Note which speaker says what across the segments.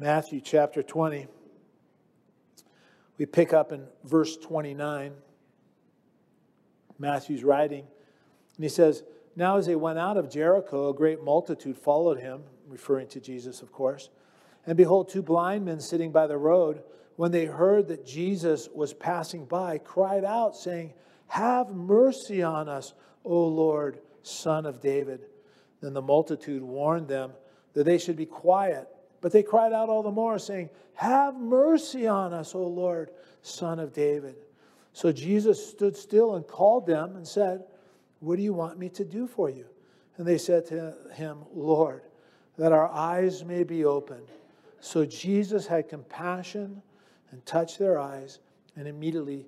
Speaker 1: Matthew chapter 20. We pick up in verse 29. Matthew's writing, and he says, Now as they went out of Jericho, a great multitude followed him, referring to Jesus, of course. And behold, two blind men sitting by the road, when they heard that Jesus was passing by, cried out, saying, Have mercy on us, O Lord, Son of David. Then the multitude warned them that they should be quiet. But they cried out all the more, saying, Have mercy on us, O Lord, Son of David. So Jesus stood still and called them and said, What do you want me to do for you? And they said to him, Lord, that our eyes may be opened. So Jesus had compassion and touched their eyes, and immediately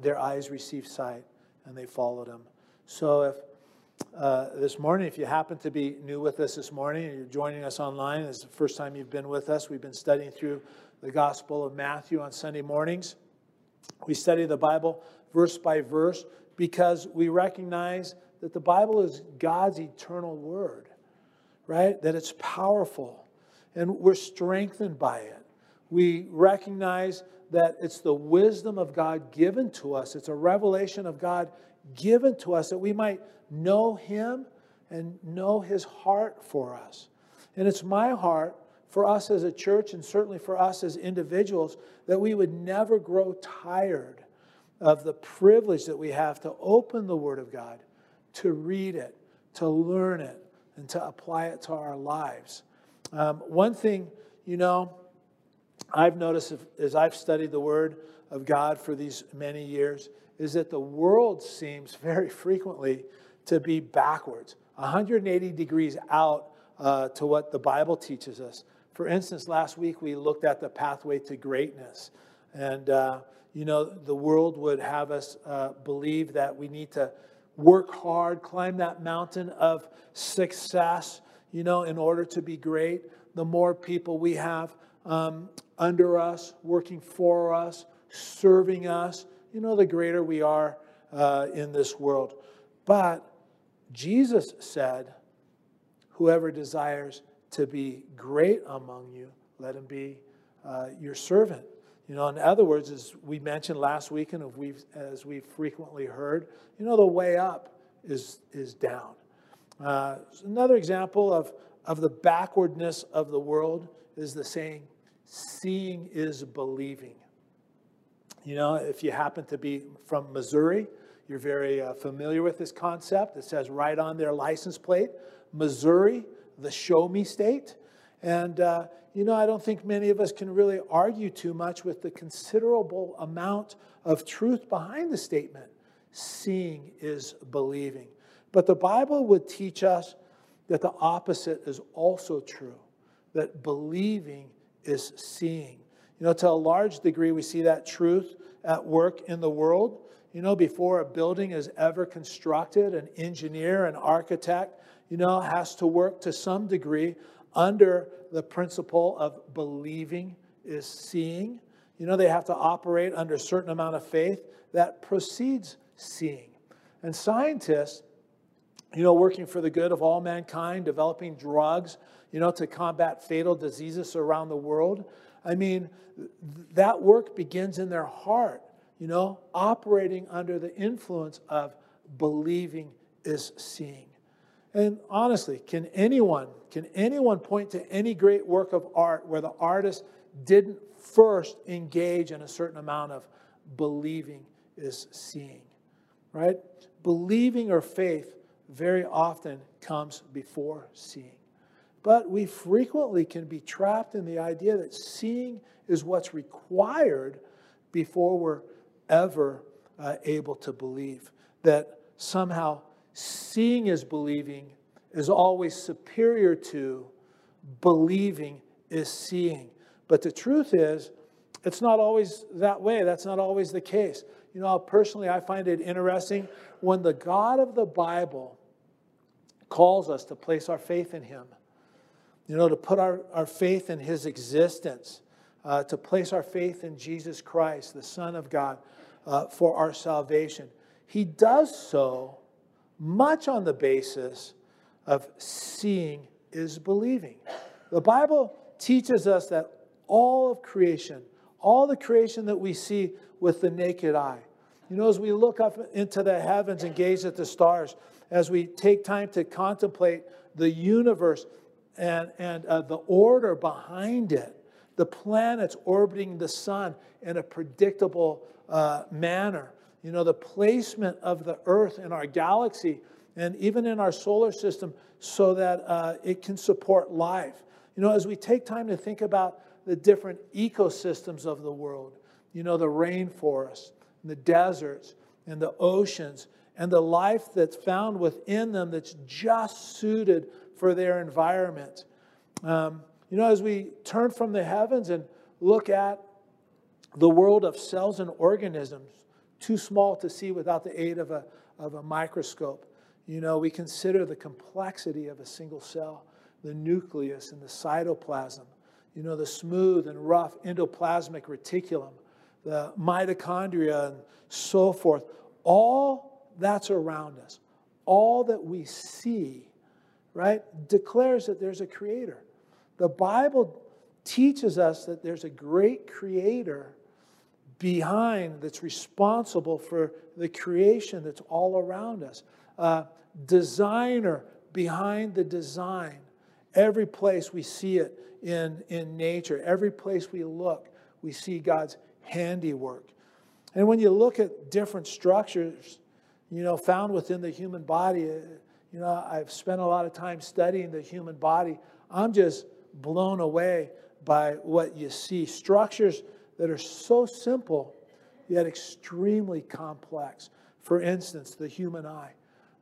Speaker 1: their eyes received sight, and they followed him. So if uh, this morning. If you happen to be new with us this morning and you're joining us online, it's the first time you've been with us. We've been studying through the Gospel of Matthew on Sunday mornings. We study the Bible verse by verse because we recognize that the Bible is God's eternal word, right? That it's powerful and we're strengthened by it. We recognize that it's the wisdom of God given to us, it's a revelation of God given to us that we might know Him and know His heart for us. And it's my heart for us as a church and certainly for us as individuals that we would never grow tired of the privilege that we have to open the Word of God, to read it, to learn it, and to apply it to our lives. Um, one thing, you know, I've noticed as I've studied the Word of God for these many years is that the world seems very frequently to be backwards, 180 degrees out uh, to what the Bible teaches us. For instance, last week we looked at the pathway to greatness. And, uh, you know, the world would have us uh, believe that we need to work hard, climb that mountain of success, you know, in order to be great. The more people we have um, under us, working for us, serving us, you know, the greater we are uh, in this world. But Jesus said, Whoever desires to be great among you, let him be uh, your servant. You know, in other words, as we mentioned last week and we've, as we've frequently heard, you know, the way up is, is down. Uh, another example of, of the backwardness of the world is the saying, seeing is believing. You know, if you happen to be from Missouri, you're very uh, familiar with this concept. It says right on their license plate, Missouri, the show me state. And, uh, you know, I don't think many of us can really argue too much with the considerable amount of truth behind the statement. Seeing is believing. But the Bible would teach us that the opposite is also true, that believing is seeing. You know, to a large degree, we see that truth at work in the world. You know, before a building is ever constructed, an engineer, an architect, you know, has to work to some degree under the principle of believing is seeing. You know, they have to operate under a certain amount of faith that precedes seeing. And scientists, you know, working for the good of all mankind, developing drugs, you know, to combat fatal diseases around the world. I mean, that work begins in their heart you know, operating under the influence of believing is seeing. And honestly, can anyone, can anyone point to any great work of art where the artist didn't first engage in a certain amount of believing is seeing? Right? Believing or faith very often comes before seeing. But we frequently can be trapped in the idea that seeing is what's required before we're ever uh, able to believe. That somehow seeing is believing is always superior to believing is seeing. But the truth is, it's not always that way. That's not always the case. You know, personally, I find it interesting when the God of the Bible calls us to place our faith in Him, you know, to put our, our faith in His existence, uh, to place our faith in Jesus Christ, the Son of God uh, for our salvation. He does so much on the basis of seeing is believing. The Bible teaches us that all of creation, all the creation that we see with the naked eye. You know, as we look up into the heavens and gaze at the stars, as we take time to contemplate the universe and, and uh, the order behind it, the planets orbiting the sun in a predictable uh, manner, you know, the placement of the earth in our galaxy and even in our solar system so that uh, it can support life. You know, as we take time to think about the different ecosystems of the world, you know, the rainforests, the deserts, and the oceans, and the life that's found within them that's just suited for their environment. Um, you know, as we turn from the heavens and look at the world of cells and organisms, too small to see without the aid of a, of a microscope, you know, we consider the complexity of a single cell, the nucleus and the cytoplasm, you know, the smooth and rough endoplasmic reticulum, the mitochondria, and so forth. All that's around us, all that we see, right, declares that there's a creator. The Bible teaches us that there's a great creator behind that's responsible for the creation that's all around us. Uh, designer behind the design. Every place we see it in, in nature, every place we look, we see God's handiwork. And when you look at different structures, you know, found within the human body, you know, I've spent a lot of time studying the human body. I'm just blown away by what you see. Structures that are so simple, yet extremely complex. For instance, the human eye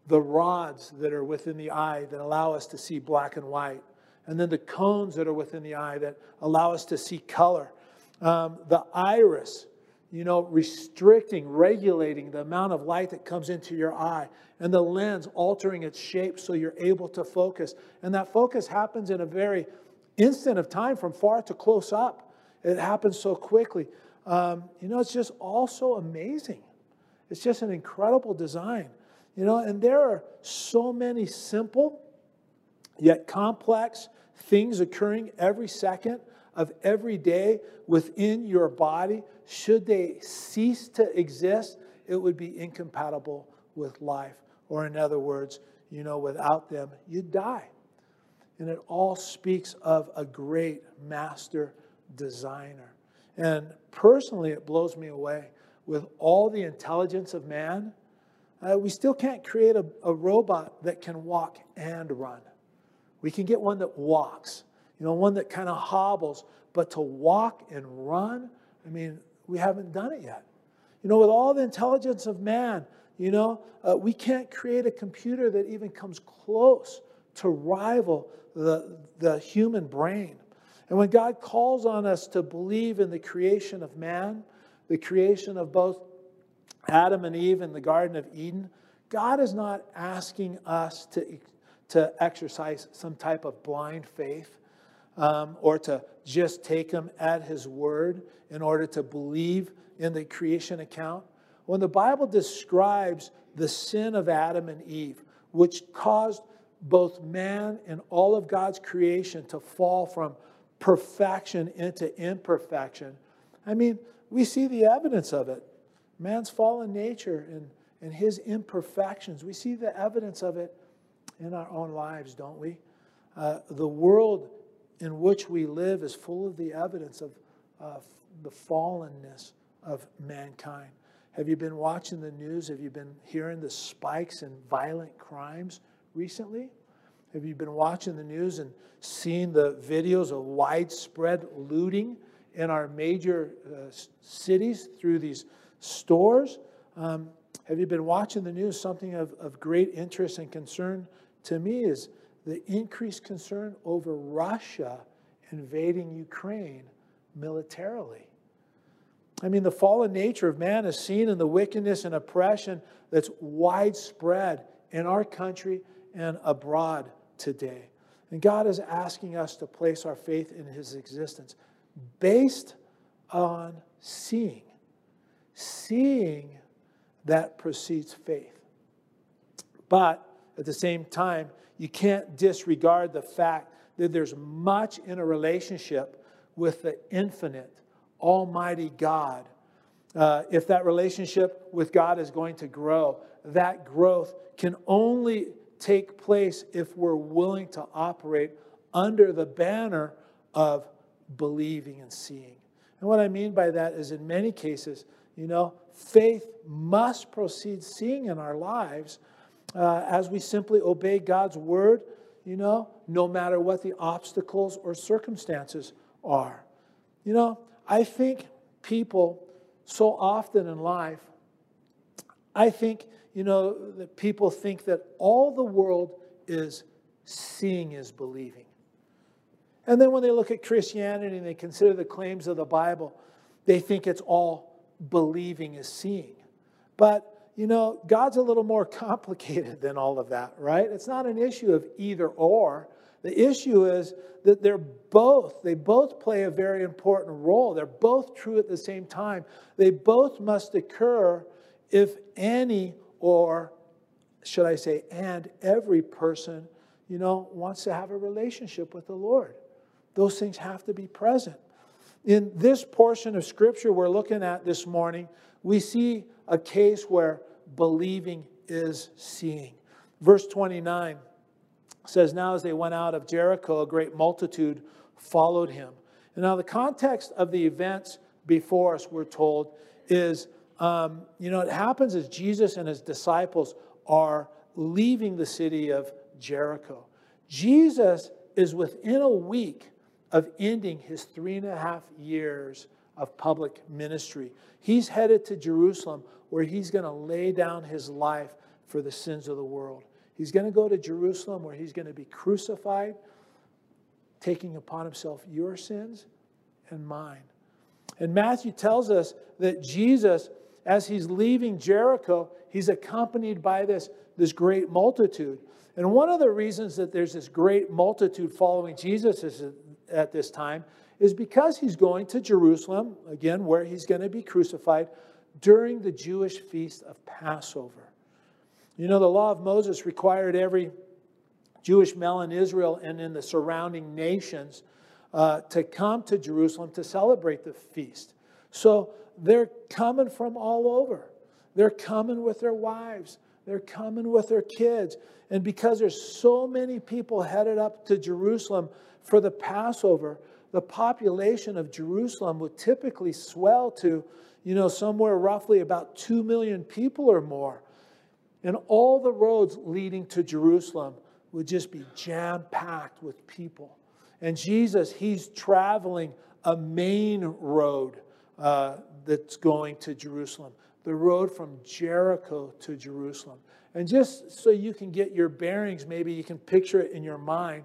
Speaker 1: the rods that are within the eye that allow us to see black and white, and then the cones that are within the eye that allow us to see color. Um, the iris, you know, restricting, regulating the amount of light that comes into your eye, and the lens altering its shape so you're able to focus. And that focus happens in a very instant of time from far to close up. It happens so quickly. Um, you know, it's just all so amazing. It's just an incredible design. You know, and there are so many simple yet complex things occurring every second of every day within your body. Should they cease to exist, it would be incompatible with life. Or, in other words, you know, without them, you'd die. And it all speaks of a great master designer. And personally, it blows me away with all the intelligence of man uh, we still can't create a, a robot that can walk and run. We can get one that walks, you know, one that kind of hobbles, but to walk and run, I mean, we haven't done it yet. You know, with all the intelligence of man, you know, uh, we can't create a computer that even comes close to rival the, the human brain. And when God calls on us to believe in the creation of man, the creation of both Adam and Eve in the Garden of Eden, God is not asking us to, to exercise some type of blind faith um, or to just take him at his word in order to believe in the creation account. When the Bible describes the sin of Adam and Eve, which caused both man and all of God's creation to fall from perfection into imperfection, I mean, we see the evidence of it man's fallen nature and, and his imperfections. We see the evidence of it in our own lives, don't we? Uh, the world in which we live is full of the evidence of uh, the fallenness of mankind. Have you been watching the news? Have you been hearing the spikes in violent crimes recently? Have you been watching the news and seeing the videos of widespread looting in our major uh, cities through these stores. Um, have you been watching the news? Something of, of great interest and concern to me is the increased concern over Russia invading Ukraine militarily. I mean, the fallen nature of man is seen in the wickedness and oppression that's widespread in our country and abroad today. And God is asking us to place our faith in his existence based on seeing seeing that precedes faith. But at the same time, you can't disregard the fact that there's much in a relationship with the infinite, almighty God. Uh, if that relationship with God is going to grow, that growth can only take place if we're willing to operate under the banner of believing and seeing. And what I mean by that is, in many cases, you know, faith must proceed seeing in our lives uh, as we simply obey God's word, you know, no matter what the obstacles or circumstances are. You know, I think people so often in life, I think, you know, that people think that all the world is seeing is believing. And then when they look at Christianity and they consider the claims of the Bible, they think it's all believing is seeing. But, you know, God's a little more complicated than all of that, right? It's not an issue of either or. The issue is that they're both, they both play a very important role. They're both true at the same time. They both must occur if any or should I say, and every person, you know, wants to have a relationship with the Lord. Those things have to be present. In this portion of scripture we're looking at this morning, we see a case where believing is seeing. Verse 29 says, Now as they went out of Jericho, a great multitude followed him. And now, the context of the events before us, we're told, is um, you know, it happens as Jesus and his disciples are leaving the city of Jericho. Jesus is within a week of ending his three and a half years of public ministry. He's headed to Jerusalem where he's going to lay down his life for the sins of the world. He's going to go to Jerusalem where he's going to be crucified, taking upon himself your sins and mine. And Matthew tells us that Jesus, as he's leaving Jericho, he's accompanied by this, this great multitude. And one of the reasons that there's this great multitude following Jesus at this time is because he's going to Jerusalem, again, where he's going to be crucified during the Jewish feast of Passover. You know, the law of Moses required every Jewish male in Israel and in the surrounding nations uh, to come to Jerusalem to celebrate the feast. So they're coming from all over. They're coming with their wives, they're coming with their kids. And because there's so many people headed up to Jerusalem for the Passover, the population of Jerusalem would typically swell to, you know, somewhere roughly about 2 million people or more. And all the roads leading to Jerusalem would just be jam packed with people. And Jesus, he's traveling a main road uh, that's going to Jerusalem, the road from Jericho to Jerusalem. And just so you can get your bearings, maybe you can picture it in your mind.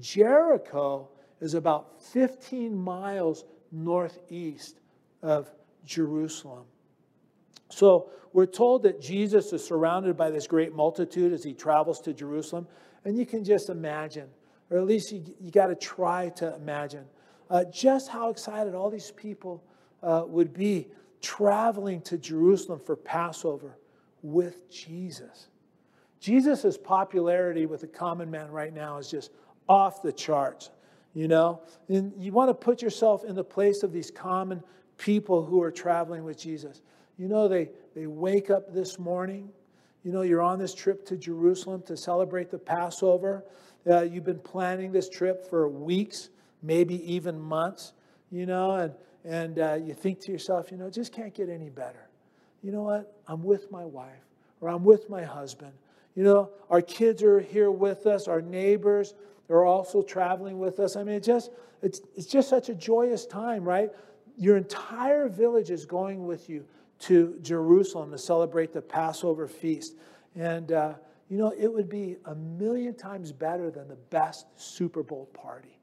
Speaker 1: Jericho is about 15 miles northeast of Jerusalem. So we're told that Jesus is surrounded by this great multitude as he travels to Jerusalem. And you can just imagine, or at least you, you got to try to imagine, uh, just how excited all these people uh, would be traveling to Jerusalem for Passover with Jesus. Jesus' popularity with the common man right now is just off the charts, you know? And you want to put yourself in the place of these common people who are traveling with Jesus. You know, they, they wake up this morning. You know, you're on this trip to Jerusalem to celebrate the Passover. Uh, you've been planning this trip for weeks, maybe even months, you know, and, and uh, you think to yourself, you know, just can't get any better. You know what? I'm with my wife or I'm with my husband. You know, our kids are here with us, our neighbors, they're also traveling with us. I mean, it just, it's, it's just such a joyous time, right? Your entire village is going with you to Jerusalem to celebrate the Passover feast. And, uh, you know, it would be a million times better than the best Super Bowl party.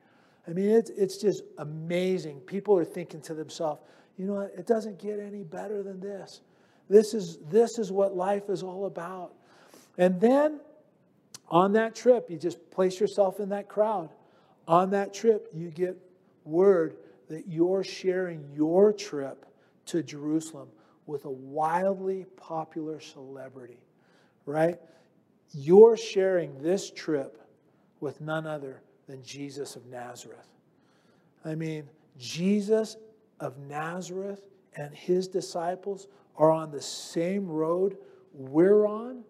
Speaker 1: I mean, it's, it's just amazing. People are thinking to themselves, you know what? It doesn't get any better than this. This is, this is what life is all about. And then on that trip, you just place yourself in that crowd. On that trip, you get word that you're sharing your trip to Jerusalem with a wildly popular celebrity, right? You're sharing this trip with none other than Jesus of Nazareth. I mean, Jesus of Nazareth and his disciples are on the same road we're on,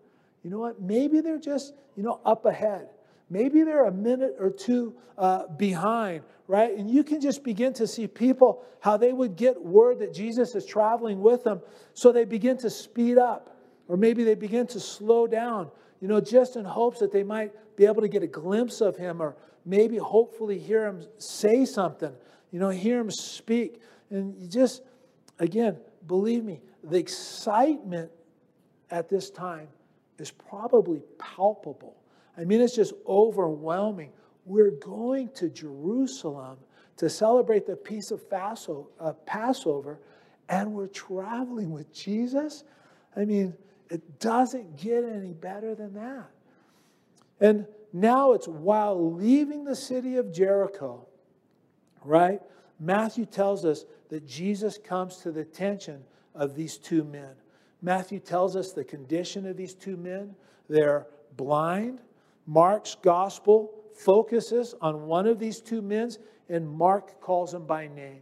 Speaker 1: you know what? Maybe they're just, you know, up ahead. Maybe they're a minute or two uh, behind, right? And you can just begin to see people how they would get word that Jesus is traveling with them. So they begin to speed up, or maybe they begin to slow down, you know, just in hopes that they might be able to get a glimpse of him, or maybe hopefully hear him say something, you know, hear him speak. And you just, again, believe me, the excitement at this time is probably palpable. I mean, it's just overwhelming. We're going to Jerusalem to celebrate the Peace of Passover, and we're traveling with Jesus. I mean, it doesn't get any better than that. And now it's while leaving the city of Jericho, right? Matthew tells us that Jesus comes to the attention of these two men. Matthew tells us the condition of these two men. They're blind. Mark's gospel focuses on one of these two men, and Mark calls him by name.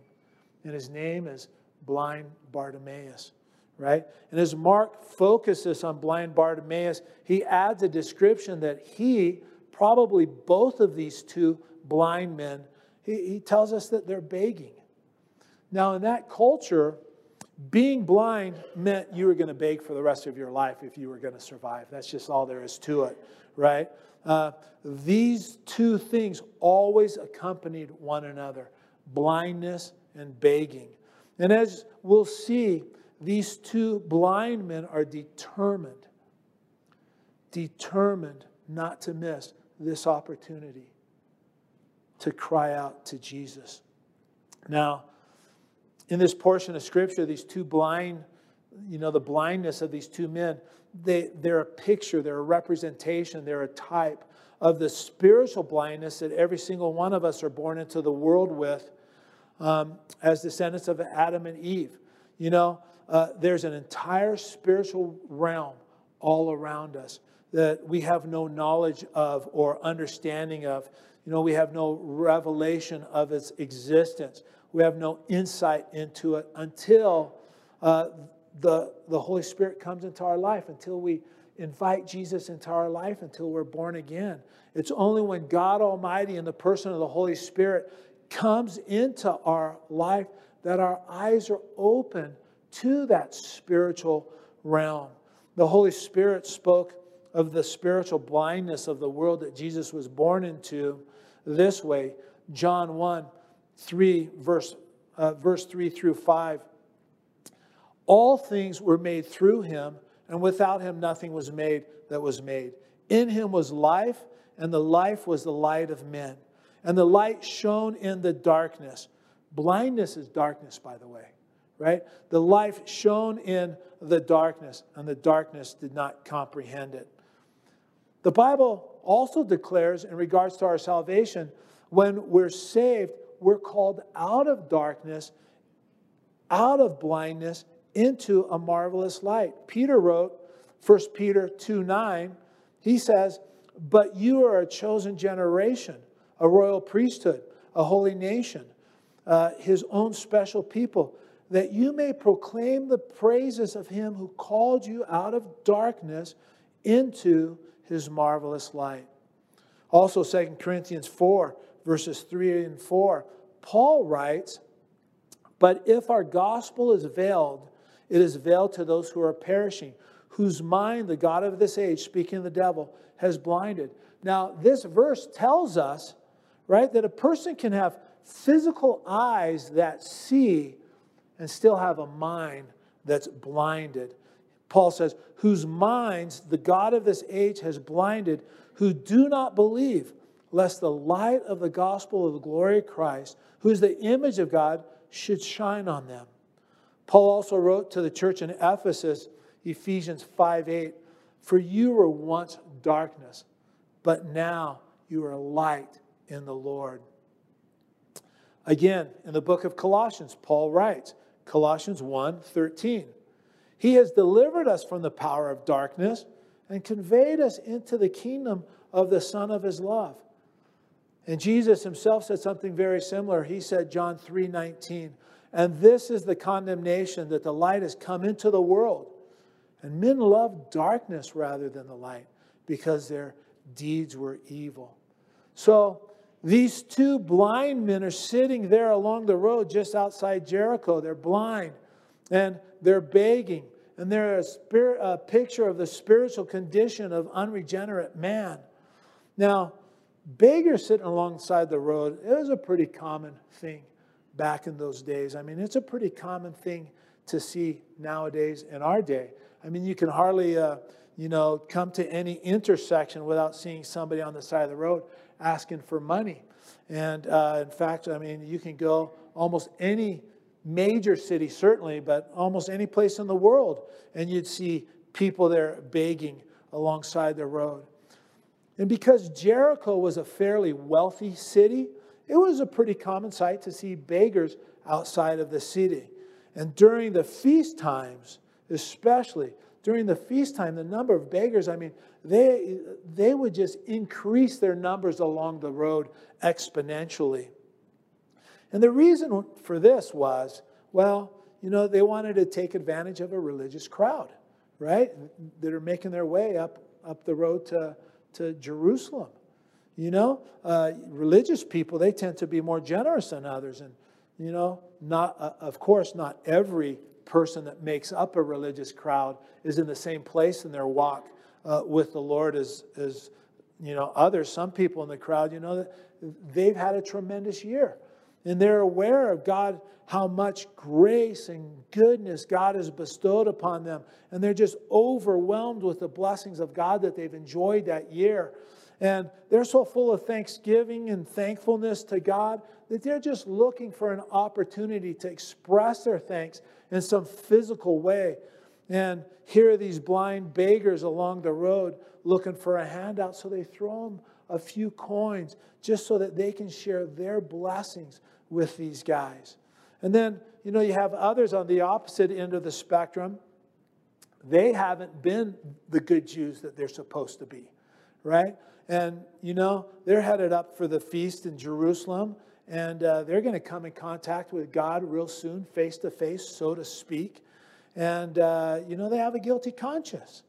Speaker 1: And his name is blind Bartimaeus, right? And as Mark focuses on blind Bartimaeus, he adds a description that he, probably both of these two blind men, he, he tells us that they're begging. Now, in that culture, being blind meant you were going to beg for the rest of your life if you were going to survive. That's just all there is to it, right? Uh, these two things always accompanied one another blindness and begging. And as we'll see, these two blind men are determined, determined not to miss this opportunity to cry out to Jesus. Now, in this portion of scripture, these two blind, you know, the blindness of these two men, they, they're a picture, they're a representation, they're a type of the spiritual blindness that every single one of us are born into the world with um, as descendants of Adam and Eve. You know, uh, there's an entire spiritual realm all around us that we have no knowledge of or understanding of. You know, we have no revelation of its existence we have no insight into it until uh, the, the Holy Spirit comes into our life, until we invite Jesus into our life, until we're born again. It's only when God Almighty in the person of the Holy Spirit comes into our life that our eyes are open to that spiritual realm. The Holy Spirit spoke of the spiritual blindness of the world that Jesus was born into this way. John 1 3, verse, uh, verse 3 through 5. All things were made through him, and without him nothing was made that was made. In him was life, and the life was the light of men. And the light shone in the darkness. Blindness is darkness, by the way, right? The life shone in the darkness, and the darkness did not comprehend it. The Bible also declares, in regards to our salvation, when we're saved, we're called out of darkness, out of blindness, into a marvelous light. Peter wrote, 1 Peter 2 9, he says, But you are a chosen generation, a royal priesthood, a holy nation, uh, his own special people, that you may proclaim the praises of him who called you out of darkness into his marvelous light. Also, 2 Corinthians 4 verses 3 and 4, Paul writes, But if our gospel is veiled, it is veiled to those who are perishing, whose mind the God of this age, speaking of the devil, has blinded. Now, this verse tells us, right, that a person can have physical eyes that see and still have a mind that's blinded. Paul says, whose minds the God of this age has blinded, who do not believe lest the light of the gospel of the glory of Christ, who is the image of God, should shine on them. Paul also wrote to the church in Ephesus, Ephesians 5 8, For you were once darkness, but now you are light in the Lord. Again, in the book of Colossians, Paul writes, Colossians 1 13, He has delivered us from the power of darkness and conveyed us into the kingdom of the Son of His love And Jesus himself said something very similar. He said, John 3 19, and this is the condemnation that the light has come into the world. And men love darkness rather than the light because their deeds were evil. So these two blind men are sitting there along the road just outside Jericho. They're blind and they're begging. And they're a, spirit, a picture of the spiritual condition of unregenerate man. Now, beggars sitting alongside the road, it was a pretty common thing back in those days. I mean, it's a pretty common thing to see nowadays in our day. I mean, you can hardly, uh, you know, come to any intersection without seeing somebody on the side of the road asking for money. And uh, in fact, I mean, you can go almost any major city, certainly, but almost any place in the world, and you'd see people there begging alongside the road. And because Jericho was a fairly wealthy city, it was a pretty common sight to see beggars outside of the city. And during the feast times, especially during the feast time, the number of beggars, I mean, they, they would just increase their numbers along the road exponentially. And the reason for this was, well, you know, they wanted to take advantage of a religious crowd, right? That are making their way up, up the road to, to Jerusalem. You know, uh, religious people, they tend to be more generous than others. And, you know, not, uh, of course, not every person that makes up a religious crowd is in the same place in their walk uh, with the Lord as, as, you know, others. Some people in the crowd, you know, they've had a tremendous year. And they're aware of God, how much grace and goodness God has bestowed upon them. And they're just overwhelmed with the blessings of God that they've enjoyed that year. And they're so full of thanksgiving and thankfulness to God that they're just looking for an opportunity to express their thanks in some physical way. And here are these blind beggars along the road looking for a handout, so they throw them a few coins just so that they can share their blessings with these guys. And then, you know, you have others on the opposite end of the spectrum. They haven't been the good Jews that they're supposed to be, right? And, you know, they're headed up for the feast in Jerusalem, and uh, they're going to come in contact with God real soon, face to face, so to speak. And, uh, you know, they have a guilty conscience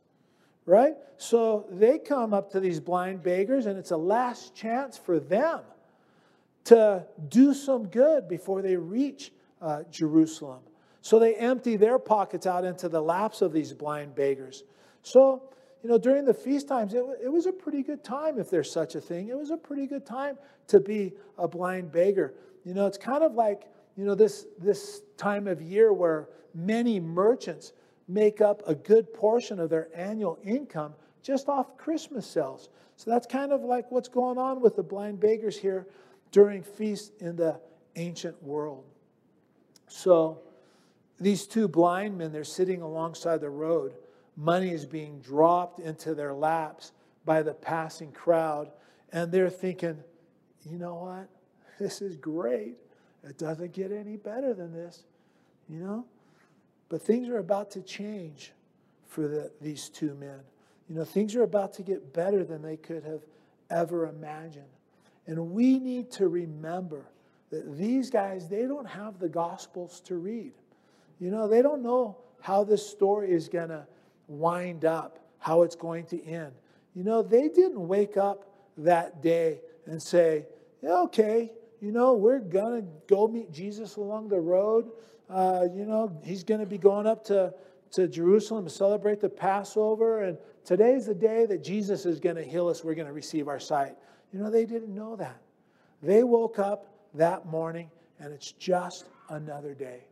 Speaker 1: right? So they come up to these blind beggars, and it's a last chance for them to do some good before they reach uh, Jerusalem. So they empty their pockets out into the laps of these blind beggars. So, you know, during the feast times, it, it was a pretty good time, if there's such a thing. It was a pretty good time to be a blind beggar. You know, it's kind of like, you know, this, this time of year where many merchants make up a good portion of their annual income just off Christmas sales. So that's kind of like what's going on with the blind beggars here during feasts in the ancient world. So these two blind men, they're sitting alongside the road. Money is being dropped into their laps by the passing crowd. And they're thinking, you know what? This is great. It doesn't get any better than this. You know? But things are about to change for the, these two men. You know, things are about to get better than they could have ever imagined. And we need to remember that these guys, they don't have the Gospels to read. You know, they don't know how this story is going to wind up, how it's going to end. You know, they didn't wake up that day and say, yeah, okay, you know, we're going to go meet Jesus along the road. Uh, you know, he's going to be going up to, to Jerusalem to celebrate the Passover. And today's the day that Jesus is going to heal us. We're going to receive our sight. You know, they didn't know that. They woke up that morning and it's just another day.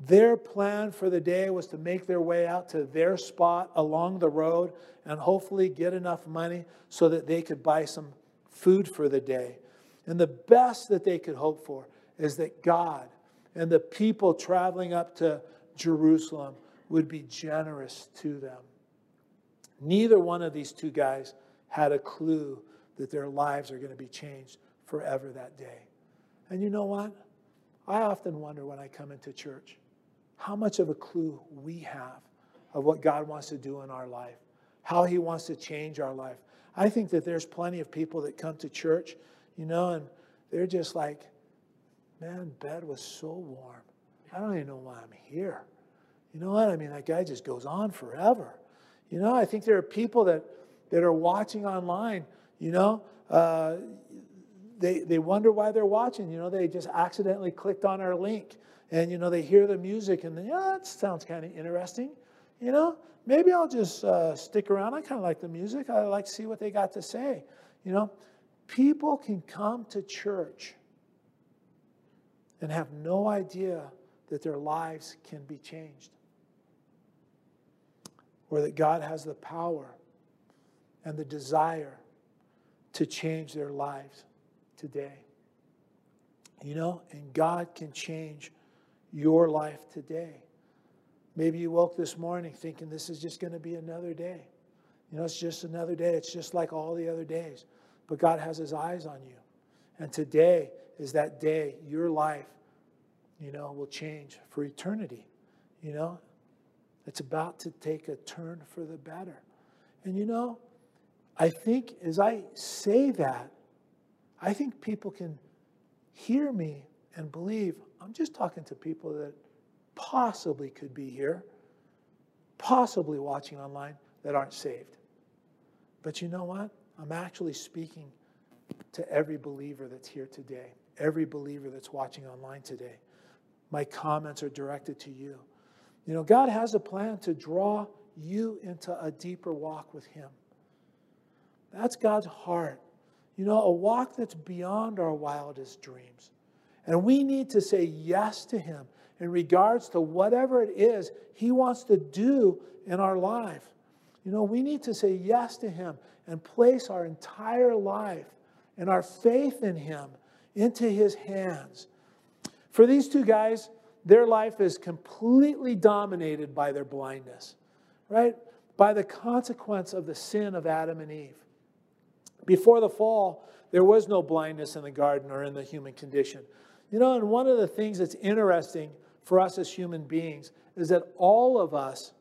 Speaker 1: Their plan for the day was to make their way out to their spot along the road and hopefully get enough money so that they could buy some food for the day. And the best that they could hope for is that God and the people traveling up to Jerusalem would be generous to them. Neither one of these two guys had a clue that their lives are going to be changed forever that day. And you know what? I often wonder when I come into church how much of a clue we have of what God wants to do in our life, how He wants to change our life. I think that there's plenty of people that come to church you know, and they're just like, man, bed was so warm. I don't even know why I'm here. You know what? I mean, that guy just goes on forever. You know, I think there are people that, that are watching online, you know, uh, they, they wonder why they're watching. You know, they just accidentally clicked on our link and, you know, they hear the music and, yeah, that sounds kind of interesting. You know, maybe I'll just uh, stick around. I kind of like the music. I like to see what they got to say. You know, people can come to church and have no idea that their lives can be changed or that God has the power and the desire to change their lives today. You know, and God can change your life today. Maybe you woke this morning thinking this is just going to be another day. You know, it's just another day. It's just like all the other days. But God has his eyes on you. And today is that day your life, you know, will change for eternity. You know, it's about to take a turn for the better. And you know, I think as I say that, I think people can hear me and believe I'm just talking to people that possibly could be here, possibly watching online that aren't saved. But you know what? I'm actually speaking to every believer that's here today, every believer that's watching online today. My comments are directed to you. You know, God has a plan to draw you into a deeper walk with Him. That's God's heart. You know, a walk that's beyond our wildest dreams. And we need to say yes to Him in regards to whatever it is He wants to do in our life. You know, we need to say yes to Him and place our entire life and our faith in Him into His hands. For these two guys, their life is completely dominated by their blindness, right? By the consequence of the sin of Adam and Eve. Before the fall, there was no blindness in the garden or in the human condition. You know, and one of the things that's interesting for us as human beings is that all of us,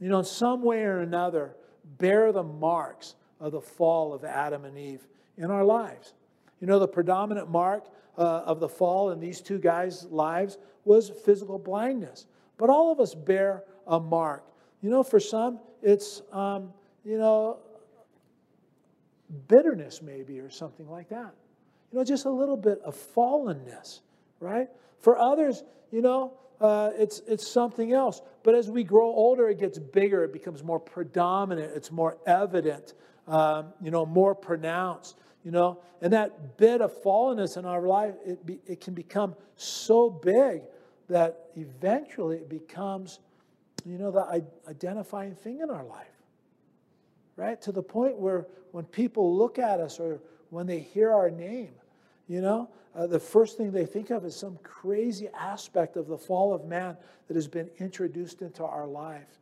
Speaker 1: you know, in some way or another, bear the marks of the fall of Adam and Eve in our lives. You know, the predominant mark uh, of the fall in these two guys' lives was physical blindness. But all of us bear a mark. You know, for some, it's, um, you know, bitterness maybe or something like that. You know, just a little bit of fallenness, right? For others, you know, uh, it's, it's something else. But as we grow older, it gets bigger, it becomes more predominant, it's more evident, um, you know, more pronounced, you know. And that bit of fallenness in our life, it, be, it can become so big that eventually it becomes, you know, the identifying thing in our life right? To the point where when people look at us or when they hear our name, you know, uh, the first thing they think of is some crazy aspect of the fall of man that has been introduced into our life.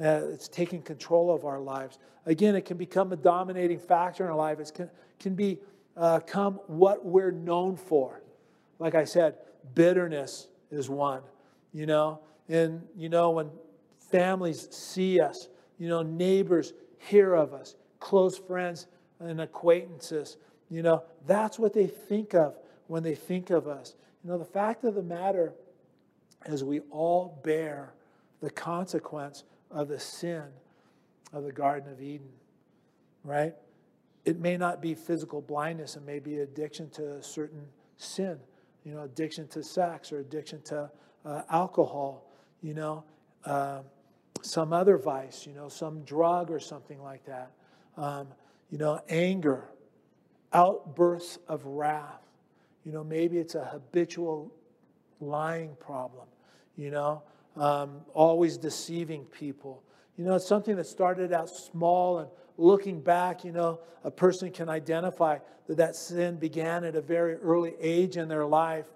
Speaker 1: Uh, it's taking control of our lives. Again, it can become a dominating factor in our life. It can, can uh, come what we're known for. Like I said, bitterness is one, you know. And, you know, when families see us, you know, neighbors hear of us, close friends and acquaintances. You know, that's what they think of when they think of us. You know, the fact of the matter is we all bear the consequence of the sin of the Garden of Eden, right? It may not be physical blindness, it may be addiction to a certain sin, you know, addiction to sex or addiction to uh, alcohol, you know. Uh, some other vice, you know, some drug or something like that. Um, you know, anger, outbursts of wrath. You know, maybe it's a habitual lying problem, you know, um, always deceiving people. You know, it's something that started out small and looking back, you know, a person can identify that that sin began at a very early age in their life.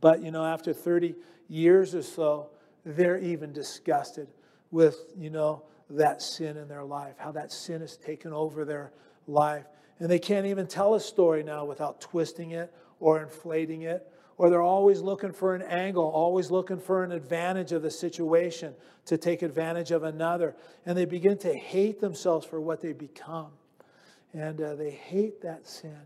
Speaker 1: But, you know, after 30 years or so, they're even disgusted with, you know, that sin in their life, how that sin has taken over their life. And they can't even tell a story now without twisting it or inflating it. Or they're always looking for an angle, always looking for an advantage of the situation to take advantage of another. And they begin to hate themselves for what they become. And uh, they hate that sin.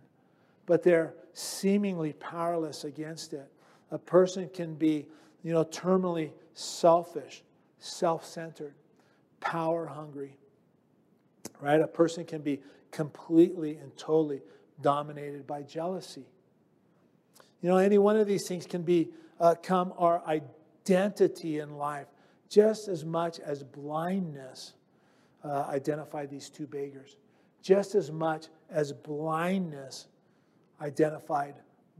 Speaker 1: but they're seemingly powerless against it. A person can be, you know, terminally selfish, self centered, power hungry, right? A person can be completely and totally dominated by jealousy. You know, any one of these things can become uh, our identity in life just as much as blindness uh, identified these two beggars, just as much as blindness identified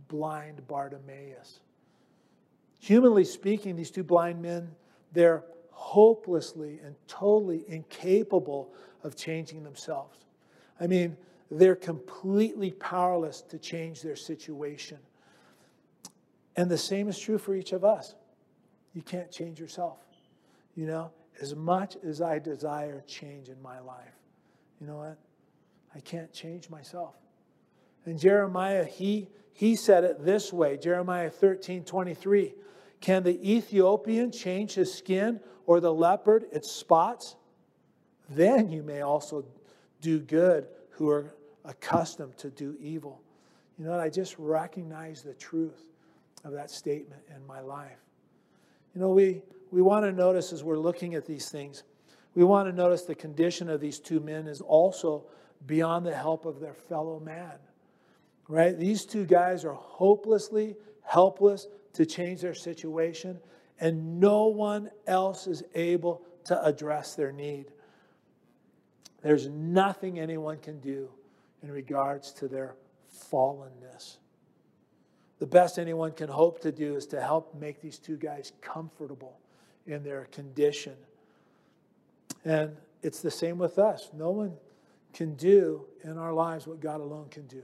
Speaker 1: blind Bartimaeus. Humanly speaking, these two blind men, they're hopelessly and totally incapable of changing themselves. I mean, they're completely powerless to change their situation. And the same is true for each of us. You can't change yourself. You know, as much as I desire change in my life, you know what? I can't change myself. And Jeremiah, he, he said it this way Jeremiah 13 23. Can the Ethiopian change his skin or the leopard its spots? Then you may also do good who are accustomed to do evil. You know what? I just recognize the truth of that statement in my life. You know, we, we want to notice as we're looking at these things, we want to notice the condition of these two men is also beyond the help of their fellow man. Right? These two guys are hopelessly helpless to change their situation, and no one else is able to address their need. There's nothing anyone can do in regards to their fallenness. The best anyone can hope to do is to help make these two guys comfortable in their condition. And it's the same with us. No one can do in our lives what God alone can do.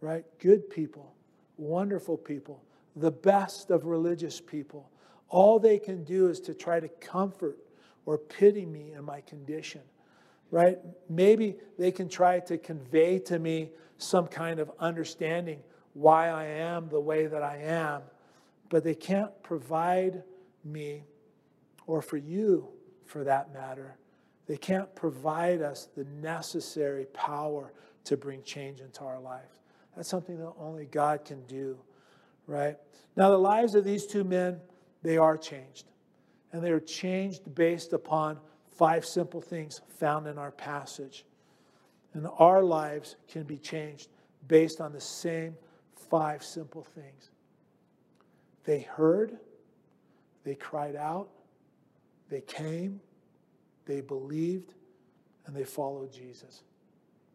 Speaker 1: Right? Good people, wonderful people, the best of religious people. All they can do is to try to comfort or pity me in my condition. Right? Maybe they can try to convey to me some kind of understanding why I am the way that I am, but they can't provide me, or for you for that matter, they can't provide us the necessary power to bring change into our lives. That's something that only God can do, right? Now, the lives of these two men, they are changed. And they are changed based upon five simple things found in our passage. And our lives can be changed based on the same five simple things. They heard, they cried out, they came, they believed, and they followed Jesus.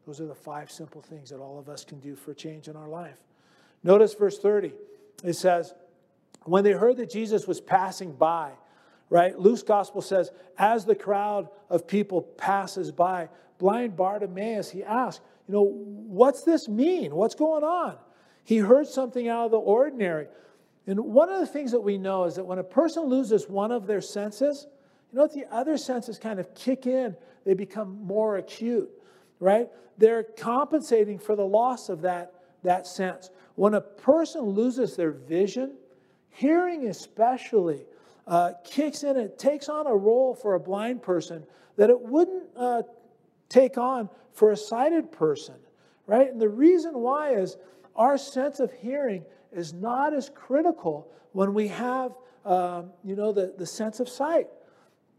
Speaker 1: Those are the five simple things that all of us can do for change in our life. Notice verse 30. It says, When they heard that Jesus was passing by, right? Luke's gospel says, As the crowd of people passes by, blind Bartimaeus, he asked, You know, what's this mean? What's going on? He heard something out of the ordinary. And one of the things that we know is that when a person loses one of their senses, you know what? The other senses kind of kick in, they become more acute, right? They're compensating for the loss of that, that sense. When a person loses their vision, hearing especially, uh, kicks in, it takes on a role for a blind person that it wouldn't uh, take on for a sighted person, right? And the reason why is our sense of hearing is not as critical when we have, um, you know, the, the sense of sight.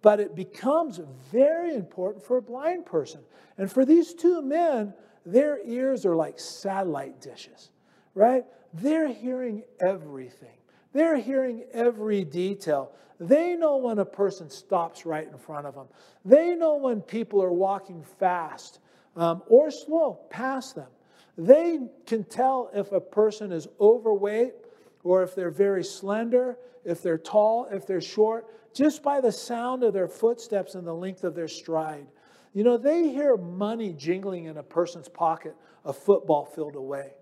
Speaker 1: But it becomes very important for a blind person. And for these two men, their ears are like satellite dishes, right? They're hearing everything. They're hearing every detail. They know when a person stops right in front of them. They know when people are walking fast um, or slow past them. They can tell if a person is overweight or if they're very slender, if they're tall, if they're short, just by the sound of their footsteps and the length of their stride. You know, they hear money jingling in a person's pocket a football field away.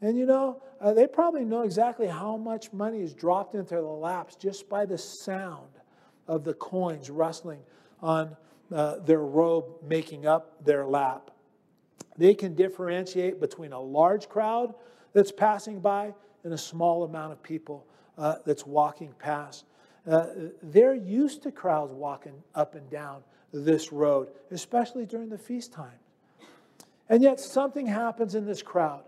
Speaker 1: And you know, uh, they probably know exactly how much money is dropped into their laps just by the sound of the coins rustling on uh, their robe making up their lap. They can differentiate between a large crowd that's passing by and a small amount of people uh, that's walking past. Uh, they're used to crowds walking up and down this road, especially during the feast time. And yet, something happens in this crowd.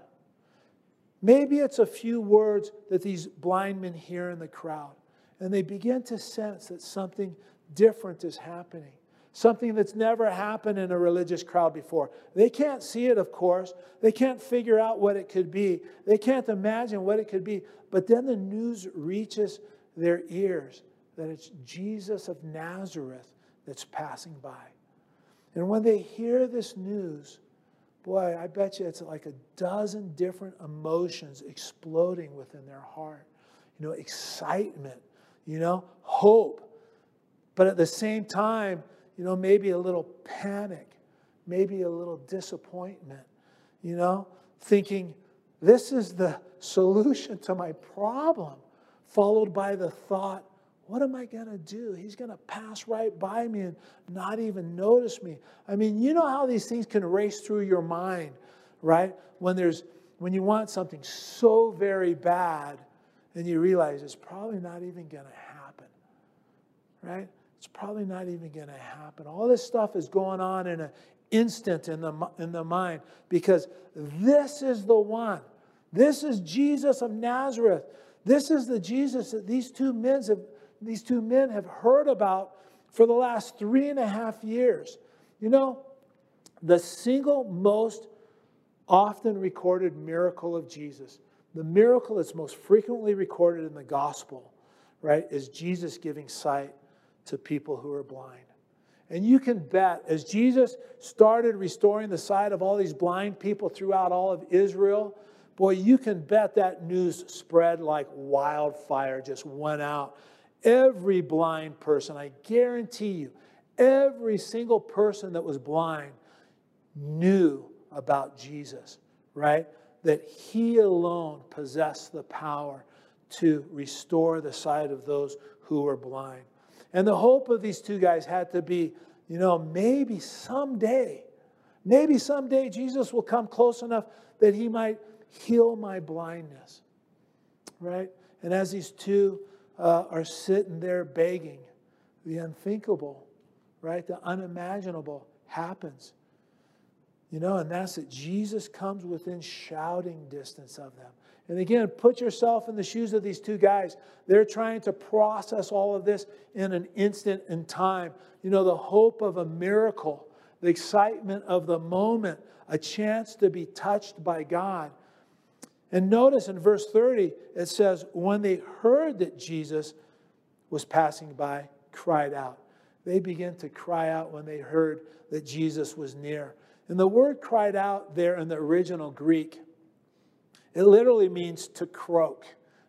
Speaker 1: Maybe it's a few words that these blind men hear in the crowd, and they begin to sense that something different is happening, something that's never happened in a religious crowd before. They can't see it, of course. They can't figure out what it could be, they can't imagine what it could be. But then the news reaches their ears that it's Jesus of Nazareth that's passing by. And when they hear this news, boy, I bet you it's like a dozen different emotions exploding within their heart. You know, excitement, you know, hope. But at the same time, you know, maybe a little panic, maybe a little disappointment, you know, thinking, this is the solution to my problem, followed by the thought, what am I going to do? He's going to pass right by me and not even notice me. I mean, you know how these things can race through your mind, right? When there's when you want something so very bad and you realize it's probably not even going to happen. Right? It's probably not even going to happen. All this stuff is going on in an instant in the in the mind because this is the one. This is Jesus of Nazareth. This is the Jesus that these two men have these two men have heard about for the last three and a half years. You know, the single most often recorded miracle of Jesus, the miracle that's most frequently recorded in the gospel, right, is Jesus giving sight to people who are blind. And you can bet, as Jesus started restoring the sight of all these blind people throughout all of Israel, boy, you can bet that news spread like wildfire, just went out Every blind person, I guarantee you, every single person that was blind knew about Jesus, right? That he alone possessed the power to restore the sight of those who were blind. And the hope of these two guys had to be, you know, maybe someday, maybe someday Jesus will come close enough that he might heal my blindness, right? And as these two uh, are sitting there begging. The unthinkable, right? The unimaginable happens. You know, and that's that Jesus comes within shouting distance of them. And again, put yourself in the shoes of these two guys. They're trying to process all of this in an instant in time. You know, the hope of a miracle, the excitement of the moment, a chance to be touched by God. And notice in verse 30, it says, when they heard that Jesus was passing by, cried out. They began to cry out when they heard that Jesus was near. And the word cried out there in the original Greek, it literally means to croak.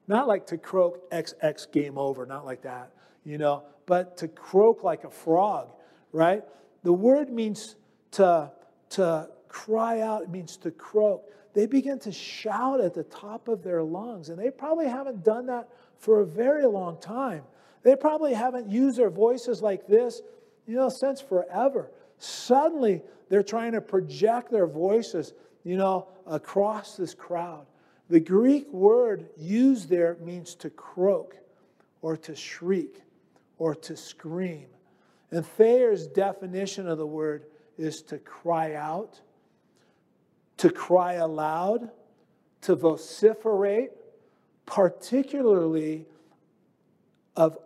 Speaker 1: Not like to croak XX game over, not like that, you know, but to croak like a frog, right? The word means to, to cry out, it means to croak they begin to shout at the top of their lungs. And they probably haven't done that for a very long time. They probably haven't used their voices like this, you know, since forever. Suddenly, they're trying to project their voices, you know, across this crowd. The Greek word used there means to croak or to shriek or to scream. And Thayer's definition of the word is to cry out to cry aloud, to vociferate, particularly of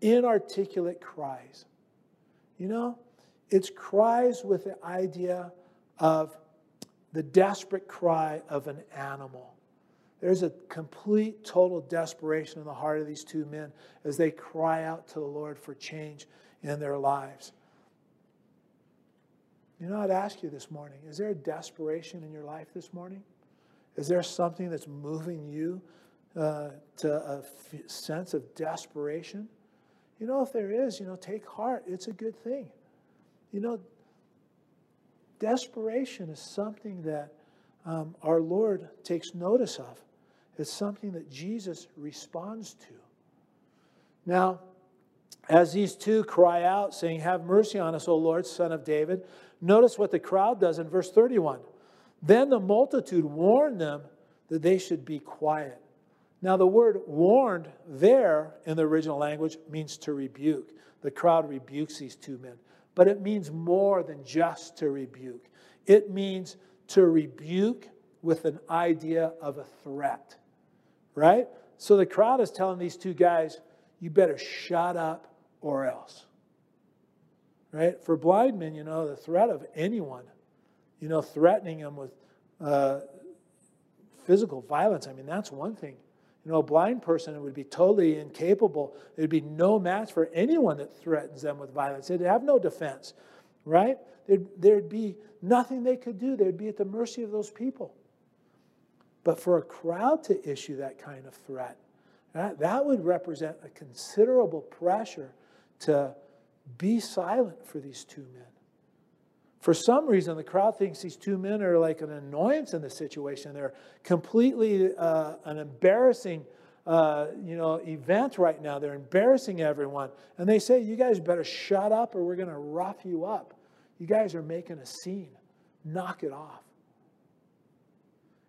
Speaker 1: inarticulate cries. You know, it's cries with the idea of the desperate cry of an animal. There's a complete, total desperation in the heart of these two men as they cry out to the Lord for change in their lives. You know, I'd ask you this morning is there a desperation in your life this morning? Is there something that's moving you uh, to a f- sense of desperation? You know, if there is, you know, take heart. It's a good thing. You know, desperation is something that um, our Lord takes notice of. It's something that Jesus responds to. Now, as these two cry out, saying, Have mercy on us, O Lord, son of David, Notice what the crowd does in verse 31. Then the multitude warned them that they should be quiet. Now, the word warned there in the original language means to rebuke. The crowd rebukes these two men. But it means more than just to rebuke, it means to rebuke with an idea of a threat, right? So the crowd is telling these two guys, you better shut up or else. Right? For blind men, you know, the threat of anyone, you know, threatening them with uh, physical violence, I mean, that's one thing. You know, a blind person would be totally incapable. There'd be no match for anyone that threatens them with violence. They'd have no defense, right? There'd, there'd be nothing they could do. They'd be at the mercy of those people. But for a crowd to issue that kind of threat, that, that would represent a considerable pressure to be silent for these two men. For some reason, the crowd thinks these two men are like an annoyance in the situation. They're completely uh, an embarrassing uh, you know, event right now. They're embarrassing everyone. And they say, You guys better shut up or we're going to rough you up. You guys are making a scene. Knock it off.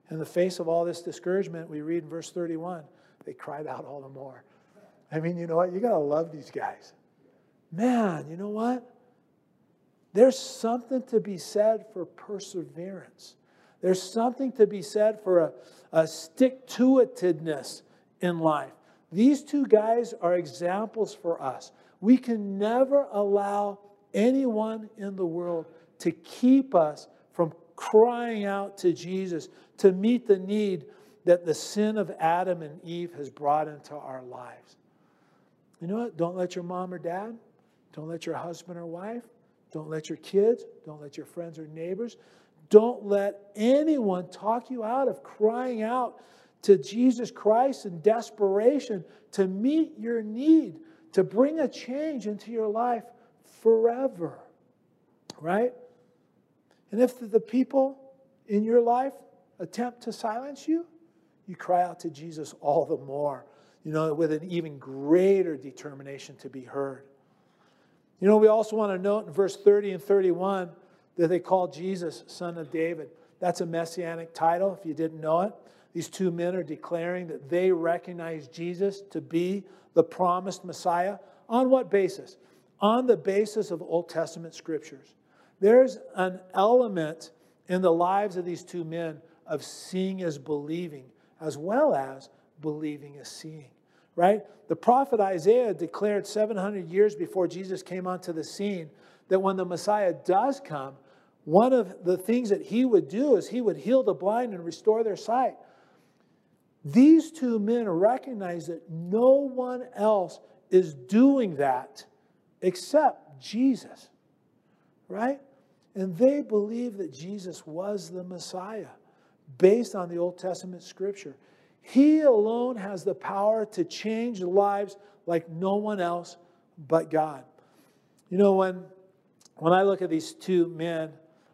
Speaker 1: In the face of all this discouragement, we read in verse 31, they cried out all the more. I mean, you know what? You got to love these guys. Man, you know what? There's something to be said for perseverance. There's something to be said for a, a stick to itedness in life. These two guys are examples for us. We can never allow anyone in the world to keep us from crying out to Jesus to meet the need that the sin of Adam and Eve has brought into our lives. You know what? Don't let your mom or dad, don't let your husband or wife, don't let your kids, don't let your friends or neighbors, don't let anyone talk you out of crying out to Jesus Christ in desperation to meet your need, to bring a change into your life forever. Right? And if the people in your life attempt to silence you, you cry out to Jesus all the more, you know, with an even greater determination to be heard. You know, we also want to note in verse 30 and 31 that they call Jesus Son of David. That's a messianic title, if you didn't know it. These two men are declaring that they recognize Jesus to be the promised Messiah. On what basis? On the basis of Old Testament scriptures. There's an element in the lives of these two men of seeing as believing, as well as believing as seeing right? The prophet Isaiah declared 700 years before Jesus came onto the scene that when the Messiah does come, one of the things that he would do is he would heal the blind and restore their sight. These two men recognize that no one else is doing that except Jesus, right? And they believe that Jesus was the Messiah based on the Old Testament scripture. He alone has the power to change lives like no one else but God. You know, when, when I look at these two men,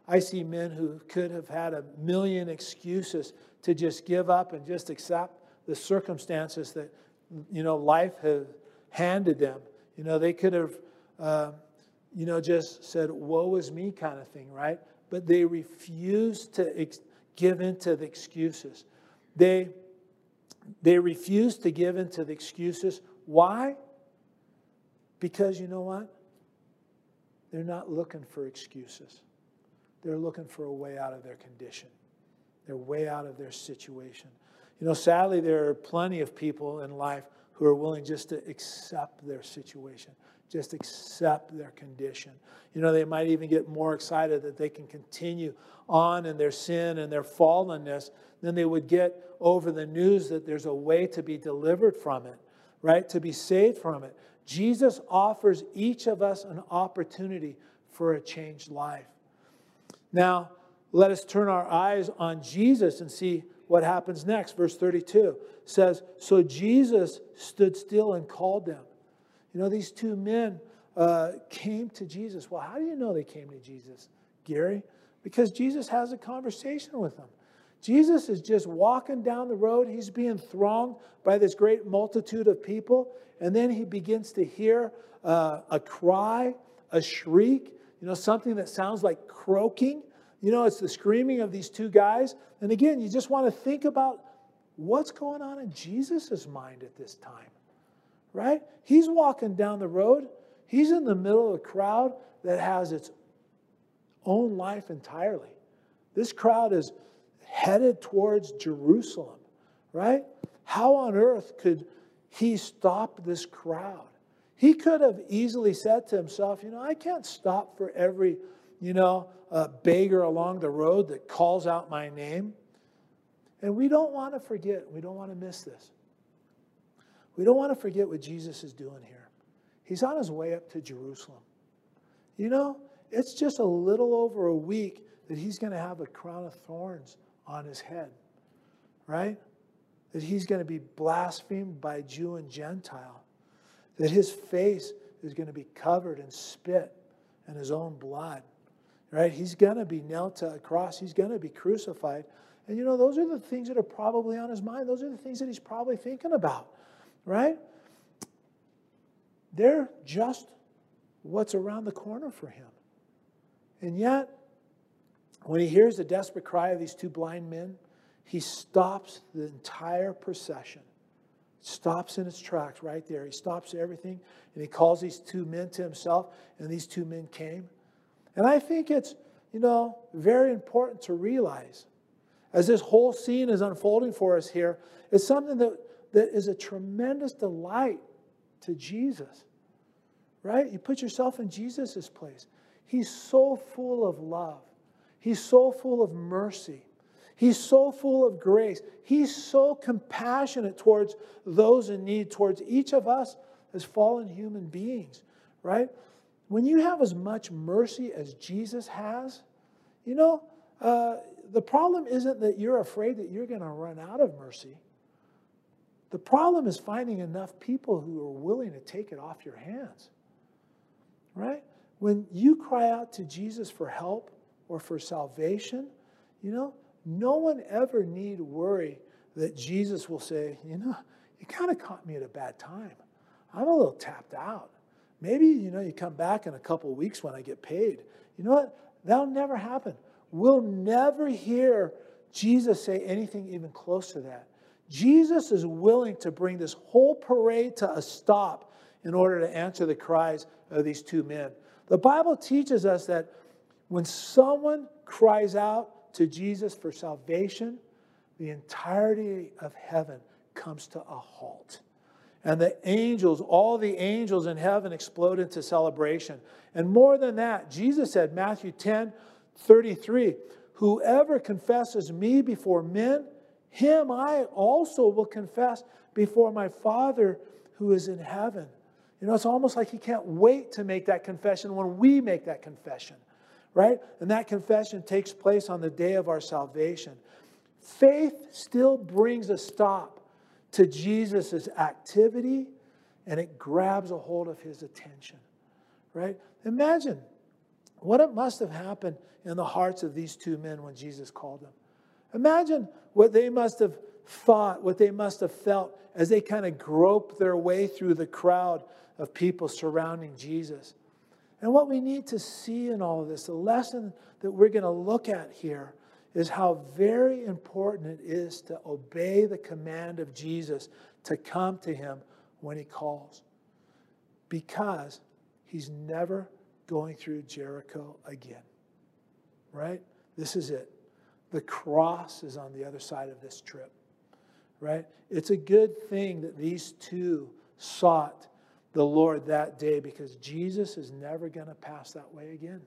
Speaker 1: I see men who could have had a million excuses to just give up and just accept the circumstances that, you know, life has handed them. You know, they could have, uh, you know, just said, woe is me kind of thing, right? But they refused to ex- give in to the excuses. They they refuse to give in to the excuses. Why? Because you know what? They're not looking for excuses. They're looking for a way out of their condition. They're way out of their situation. You know, sadly, there are plenty of people in life who are willing just to accept their situation, just accept their condition. You know, they might even get more excited that they can continue on in their sin and their fallenness than they would get over the news that there's a way to be delivered from it, right? To be saved from it. Jesus offers each of us an opportunity for a changed life. Now, let us turn our eyes on Jesus and see what happens next. Verse 32 says, So Jesus stood still and called them. You know, these two men uh, came to Jesus. Well, how do you know they came to Jesus, Gary? Because Jesus has a conversation with them. Jesus is just walking down the road. He's being thronged by this great multitude of people. And then he begins to hear uh, a cry, a shriek, you know, something that sounds like croaking. You know, it's the screaming of these two guys. And again, you just want to think about what's going on in Jesus' mind at this time, right? He's walking down the road. He's in the middle of a crowd that has its own life entirely. This crowd is headed towards Jerusalem, right? How on earth could he stop this crowd? He could have easily said to himself, you know, I can't stop for every, you know, uh, beggar along the road that calls out my name. And we don't want to forget, we don't want to miss this. We don't want to forget what Jesus is doing here. He's on his way up to Jerusalem. You know, it's just a little over a week that he's going to have a crown of thorns on his head, right? That he's going to be blasphemed by Jew and Gentile, that his face is going to be covered in spit and his own blood, right? He's going to be nailed to a cross, he's going to be crucified. And you know, those are the things that are probably on his mind. Those are the things that he's probably thinking about, right? They're just what's around the corner for him. And yet, when he hears the desperate cry of these two blind men, he stops the entire procession. Stops in its tracks right there. He stops everything and he calls these two men to himself, and these two men came. And I think it's, you know, very important to realize as this whole scene is unfolding for us here, it's something that, that is a tremendous delight to Jesus. Right? You put yourself in Jesus' place. He's so full of love. He's so full of mercy. He's so full of grace. He's so compassionate towards those in need, towards each of us as fallen human beings, right? When you have as much mercy as Jesus has, you know, uh, the problem isn't that you're afraid that you're going to run out of mercy. The problem is finding enough people who are willing to take it off your hands, right? When you cry out to Jesus for help, or for salvation, you know, no one ever need worry that Jesus will say, you know, you kind of caught me at a bad time. I'm a little tapped out. Maybe, you know, you come back in a couple weeks when I get paid. You know what? That'll never happen. We'll never hear Jesus say anything even close to that. Jesus is willing to bring this whole parade to a stop in order to answer the cries of these two men. The Bible teaches us that when someone cries out to Jesus for salvation, the entirety of heaven comes to a halt. And the angels, all the angels in heaven explode into celebration. And more than that, Jesus said, Matthew 10 33, whoever confesses me before men, him I also will confess before my Father who is in heaven. You know, it's almost like he can't wait to make that confession when we make that confession right? And that confession takes place on the day of our salvation. Faith still brings a stop to Jesus' activity and it grabs a hold of his attention, right? Imagine what it must have happened in the hearts of these two men when Jesus called them. Imagine what they must have thought, what they must have felt as they kind of grope their way through the crowd of people surrounding Jesus. And what we need to see in all of this, the lesson that we're going to look at here, is how very important it is to obey the command of Jesus to come to him when he calls. Because he's never going through Jericho again. Right? This is it. The cross is on the other side of this trip. Right? It's a good thing that these two sought the Lord that day because Jesus is never going to pass that way again.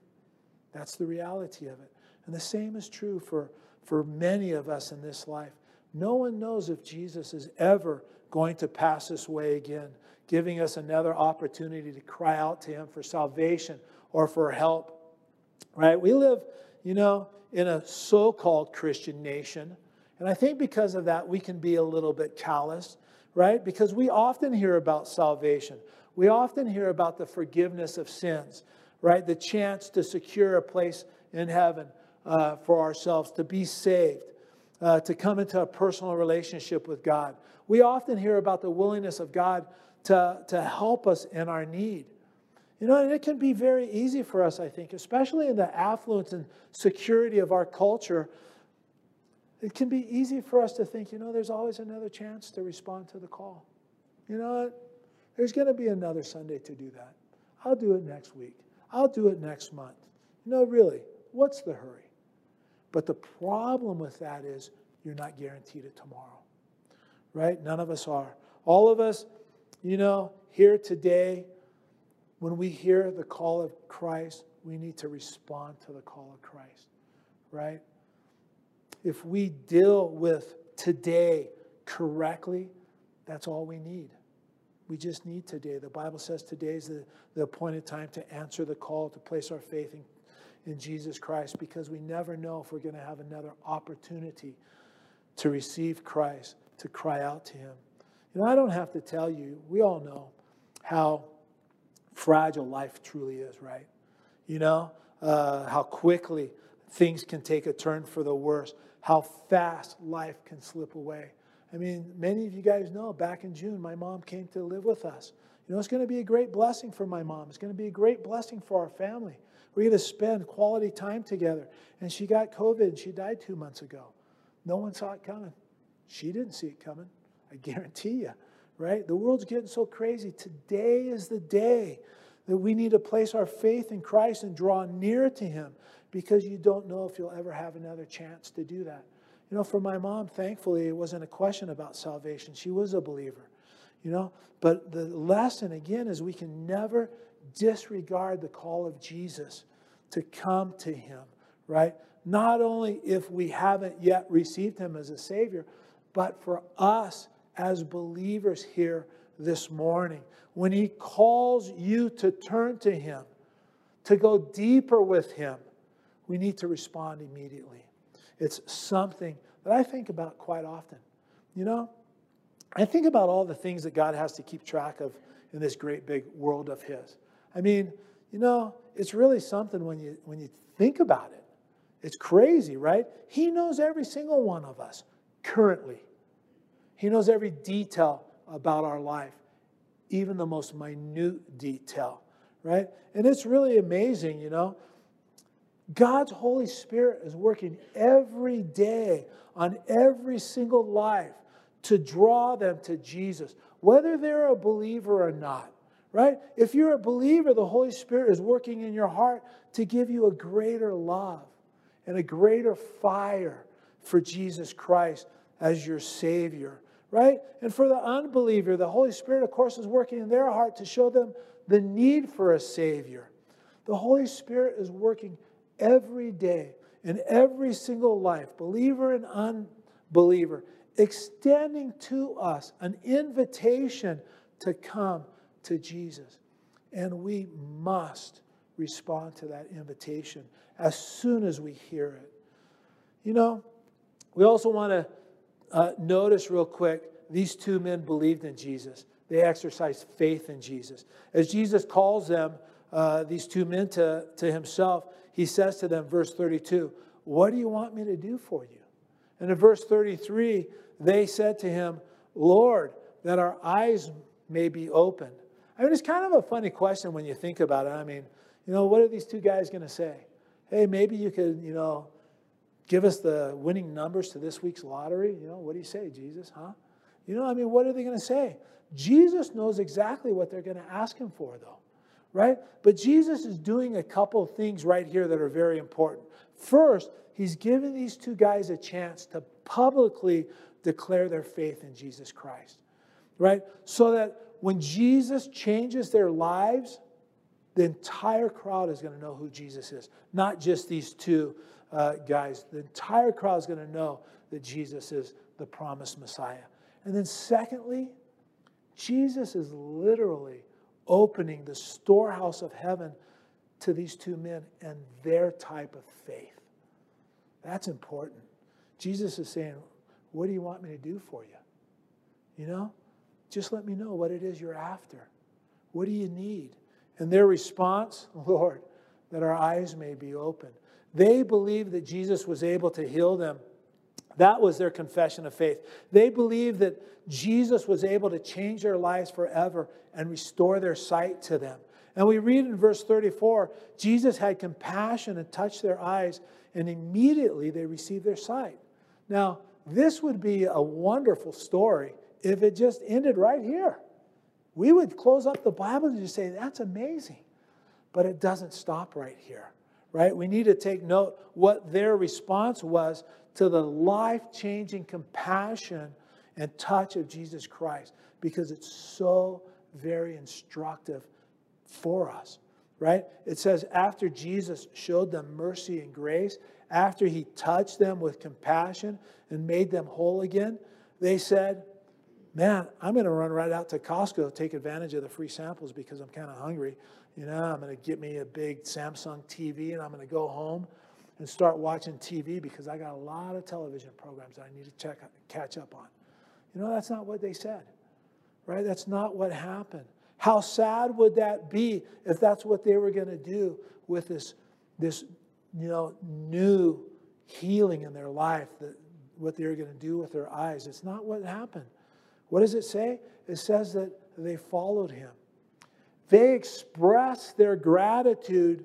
Speaker 1: That's the reality of it. And the same is true for, for many of us in this life. No one knows if Jesus is ever going to pass this way again, giving us another opportunity to cry out to Him for salvation or for help. Right? We live, you know, in a so called Christian nation. And I think because of that, we can be a little bit callous, right? Because we often hear about salvation. We often hear about the forgiveness of sins, right? The chance to secure a place in heaven uh, for ourselves, to be saved, uh, to come into a personal relationship with God. We often hear about the willingness of God to, to help us in our need. You know, and it can be very easy for us, I think, especially in the affluence and security of our culture. It can be easy for us to think, you know, there's always another chance to respond to the call. You know what? There's going to be another Sunday to do that. I'll do it next week. I'll do it next month. No, really, what's the hurry? But the problem with that is you're not guaranteed it tomorrow, right? None of us are. All of us, you know, here today, when we hear the call of Christ, we need to respond to the call of Christ, right? If we deal with today correctly, that's all we need. We just need today. The Bible says today is the, the appointed time to answer the call, to place our faith in, in Jesus Christ, because we never know if we're going to have another opportunity to receive Christ, to cry out to Him. You know, I don't have to tell you, we all know how fragile life truly is, right? You know, uh, how quickly things can take a turn for the worse, how fast life can slip away. I mean, many of you guys know back in June, my mom came to live with us. You know, it's going to be a great blessing for my mom. It's going to be a great blessing for our family. We're going to spend quality time together. And she got COVID and she died two months ago. No one saw it coming. She didn't see it coming. I guarantee you, right? The world's getting so crazy. Today is the day that we need to place our faith in Christ and draw near to Him because you don't know if you'll ever have another chance to do that. You know, for my mom, thankfully, it wasn't a question about salvation. She was a believer, you know. But the lesson, again, is we can never disregard the call of Jesus to come to Him, right? Not only if we haven't yet received Him as a Savior, but for us as believers here this morning. When He calls you to turn to Him, to go deeper with Him, we need to respond immediately. It's something that I think about quite often. You know, I think about all the things that God has to keep track of in this great big world of His. I mean, you know, it's really something when you when you think about it. It's crazy, right? He knows every single one of us currently. He knows every detail about our life, even the most minute detail, right? And it's really amazing, you know. God's Holy Spirit is working every day on every single life to draw them to Jesus, whether they're a believer or not, right? If you're a believer, the Holy Spirit is working in your heart to give you a greater love and a greater fire for Jesus Christ as your Savior, right? And for the unbeliever, the Holy Spirit, of course, is working in their heart to show them the need for a Savior. The Holy Spirit is working every day in every single life, believer and unbeliever, extending to us an invitation to come to Jesus. And we must respond to that invitation as soon as we hear it. You know, we also want to uh, notice real quick these two men believed in Jesus. They exercised faith in Jesus. As Jesus calls them, uh, these two men to, to himself, he says to them, verse 32, What do you want me to do for you? And in verse 33, they said to him, Lord, that our eyes may be opened. I mean, it's kind of a funny question when you think about it. I mean, you know, what are these two guys going to say? Hey, maybe you could, you know, give us the winning numbers to this week's lottery. You know, what do you say, Jesus, huh? You know, I mean, what are they going to say? Jesus knows exactly what they're going to ask him for, though right? But Jesus is doing a couple of things right here that are very important. First, he's giving these two guys a chance to publicly declare their faith in Jesus Christ, right? So that when Jesus changes their lives, the entire crowd is going to know who Jesus is, not just these two uh, guys. The entire crowd is going to know that Jesus is the promised Messiah. And then, secondly, Jesus is literally opening the storehouse of heaven to these two men and their type of faith. That's important. Jesus is saying, What do you want me to do for you? You know, just let me know what it is you're after. What do you need? And their response, Lord, that our eyes may be opened. They believed that Jesus was able to heal them that was their confession of faith. They believed that Jesus was able to change their lives forever and restore their sight to them. And we read in verse 34 Jesus had compassion and touched their eyes, and immediately they received their sight. Now, this would be a wonderful story if it just ended right here. We would close up the Bible and just say, That's amazing. But it doesn't stop right here, right? We need to take note what their response was to the life changing compassion and touch of Jesus Christ because it's so very instructive for us, right? It says, after Jesus showed them mercy and grace, after he touched them with compassion and made them whole again, they said, Man, I'm going to run right out to Costco, take advantage of the free samples because I'm kind of hungry. You know, I'm going to get me a big Samsung TV and I'm going to go home and start watching TV because I got a lot of television programs that I need to check catch up on. You know, that's not what they said, right? That's not what happened. How sad would that be if that's what they were going to do with this, this, you know, new healing in their life, that what they were going to do with their eyes? It's not what happened. What does it say? It says that they followed him. They express their gratitude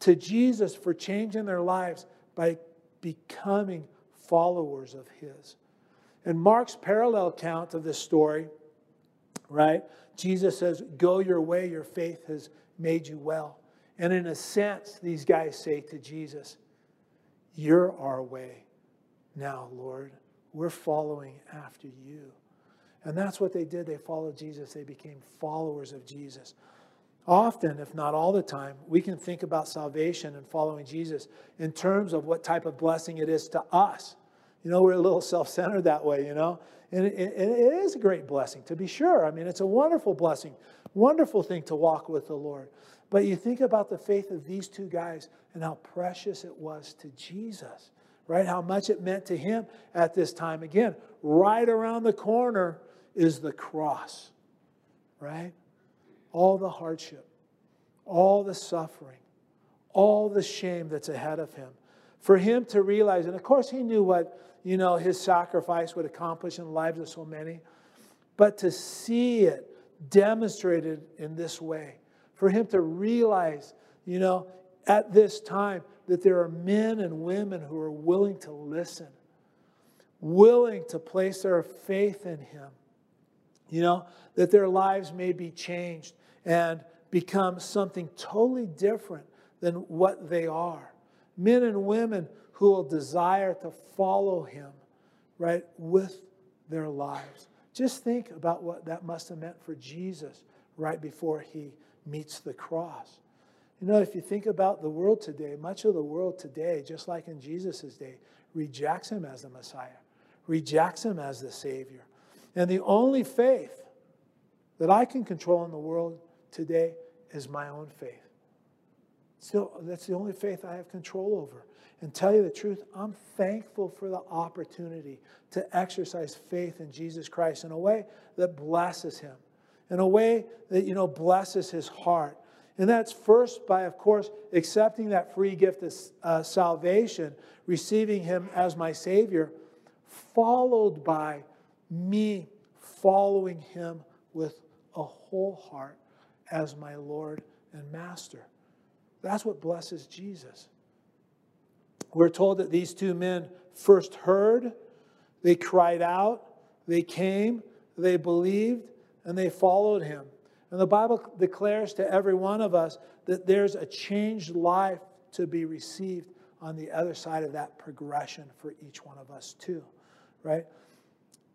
Speaker 1: to Jesus for changing their lives by becoming followers of his. And Mark's parallel account of this story, right? Jesus says, Go your way, your faith has made you well. And in a sense, these guys say to Jesus, You're our way now, Lord. We're following after you. And that's what they did. They followed Jesus, they became followers of Jesus. Often, if not all the time, we can think about salvation and following Jesus in terms of what type of blessing it is to us. You know, we're a little self centered that way, you know? And it, it is a great blessing, to be sure. I mean, it's a wonderful blessing, wonderful thing to walk with the Lord. But you think about the faith of these two guys and how precious it was to Jesus, right? How much it meant to him at this time. Again, right around the corner is the cross, right? All the hardship, all the suffering, all the shame that's ahead of him. For him to realize, and of course he knew what, you know, his sacrifice would accomplish in the lives of so many, but to see it demonstrated in this way, for him to realize, you know, at this time that there are men and women who are willing to listen, willing to place their faith in him, you know, that their lives may be changed and become something totally different than what they are. Men and women who will desire to follow him, right, with their lives. Just think about what that must have meant for Jesus right before he meets the cross. You know, if you think about the world today, much of the world today, just like in Jesus' day, rejects him as the Messiah, rejects him as the Savior. And the only faith that I can control in the world today is my own faith. So that's the only faith I have control over. And tell you the truth, I'm thankful for the opportunity to exercise faith in Jesus Christ in a way that blesses him, in a way that, you know, blesses his heart. And that's first by, of course, accepting that free gift of uh, salvation, receiving him as my Savior, followed by me following him with a whole heart as my Lord and Master. That's what blesses Jesus. We're told that these two men first heard, they cried out, they came, they believed, and they followed him. And the Bible declares to every one of us that there's a changed life to be received on the other side of that progression for each one of us, too, right?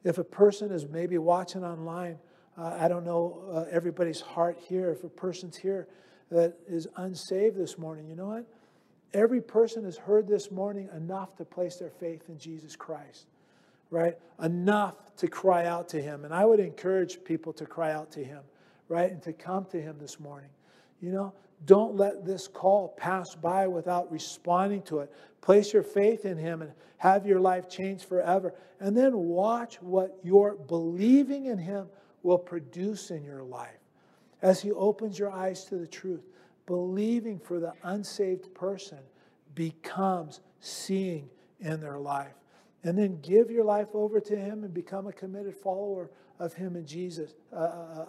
Speaker 1: If a person is maybe watching online, uh, I don't know uh, everybody's heart here. If a person's here that is unsaved this morning, you know what? Every person has heard this morning enough to place their faith in Jesus Christ, right? Enough to cry out to Him. And I would encourage people to cry out to Him, right? And to come to Him this morning. You know, don't let this call pass by without responding to it. Place your faith in Him and have your life changed forever. And then watch what your believing in Him will produce in your life as He opens your eyes to the truth. Believing for the unsaved person becomes seeing in their life. And then give your life over to Him and become a committed follower of Him and Jesus, uh, uh,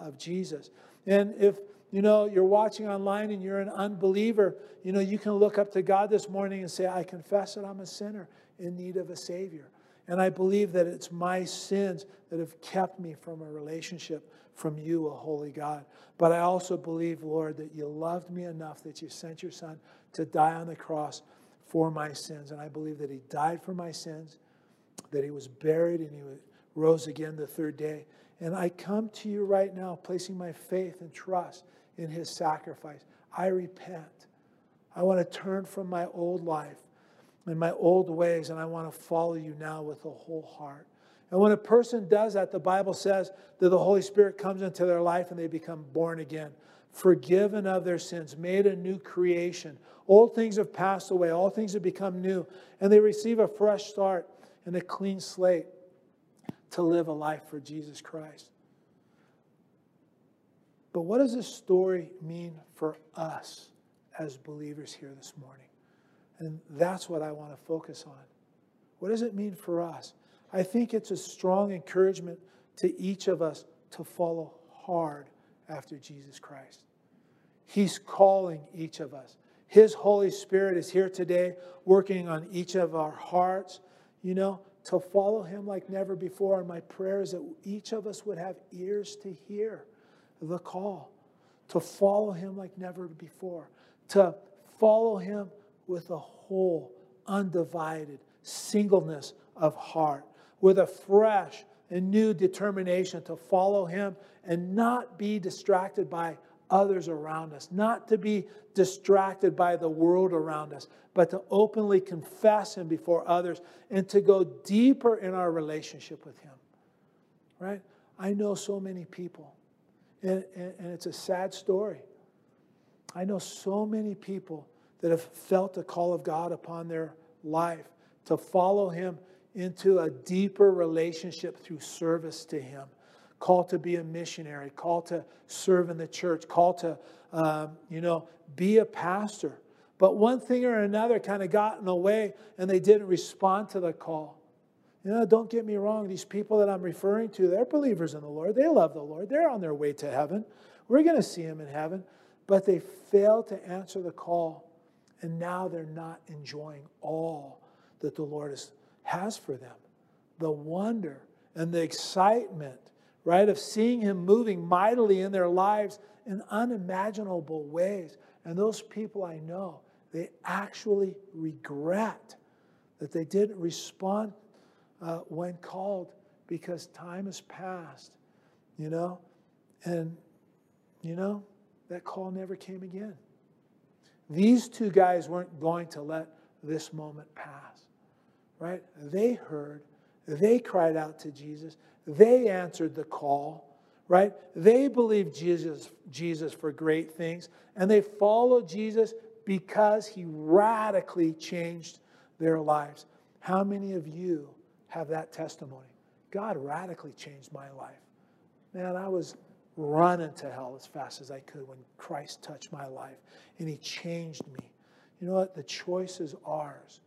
Speaker 1: uh of Jesus. And if you know, you're watching online and you're an unbeliever, you know, you can look up to God this morning and say, I confess that I'm a sinner in need of a Savior. And I believe that it's my sins that have kept me from a relationship from you, a holy God. But I also believe, Lord, that you loved me enough that you sent your son to die on the cross for my sins. And I believe that he died for my sins, that he was buried, and he rose again the third day. And I come to you right now, placing my faith and trust in his sacrifice. I repent. I want to turn from my old life and my old ways, and I want to follow you now with a whole heart. And when a person does that, the Bible says that the Holy Spirit comes into their life and they become born again, forgiven of their sins, made a new creation. Old things have passed away, all things have become new, and they receive a fresh start and a clean slate to live a life for Jesus Christ. But what does this story mean for us as believers here this morning? And that's what I want to focus on. What does it mean for us? I think it's a strong encouragement to each of us to follow hard after Jesus Christ. He's calling each of us. His Holy Spirit is here today, working on each of our hearts, you know, to follow Him like never before. And my prayer is that each of us would have ears to hear the call, to follow Him like never before, to follow Him with a whole, undivided singleness of heart with a fresh and new determination to follow Him and not be distracted by others around us, not to be distracted by the world around us, but to openly confess Him before others and to go deeper in our relationship with Him. Right? I know so many people, and, and, and it's a sad story. I know so many people that have felt the call of God upon their life to follow Him into a deeper relationship through service to Him. Called to be a missionary, called to serve in the church, called to, um, you know, be a pastor. But one thing or another kind of got in the way and they didn't respond to the call. You know, don't get me wrong, these people that I'm referring to, they're believers in the Lord. They love the Lord. They're on their way to heaven. We're going to see them in heaven. But they failed to answer the call, and now they're not enjoying all that the Lord is has for them. The wonder and the excitement, right, of seeing Him moving mightily in their lives in unimaginable ways. And those people I know, they actually regret that they didn't respond uh, when called because time has passed, you know? And, you know, that call never came again. These two guys weren't going to let this moment pass right? They heard, they cried out to Jesus, they answered the call, right? They believed Jesus, Jesus for great things, and they followed Jesus because he radically changed their lives. How many of you have that testimony? God radically changed my life. Man, I was running to hell as fast as I could when Christ touched my life and he changed me. You know what? The choice is ours.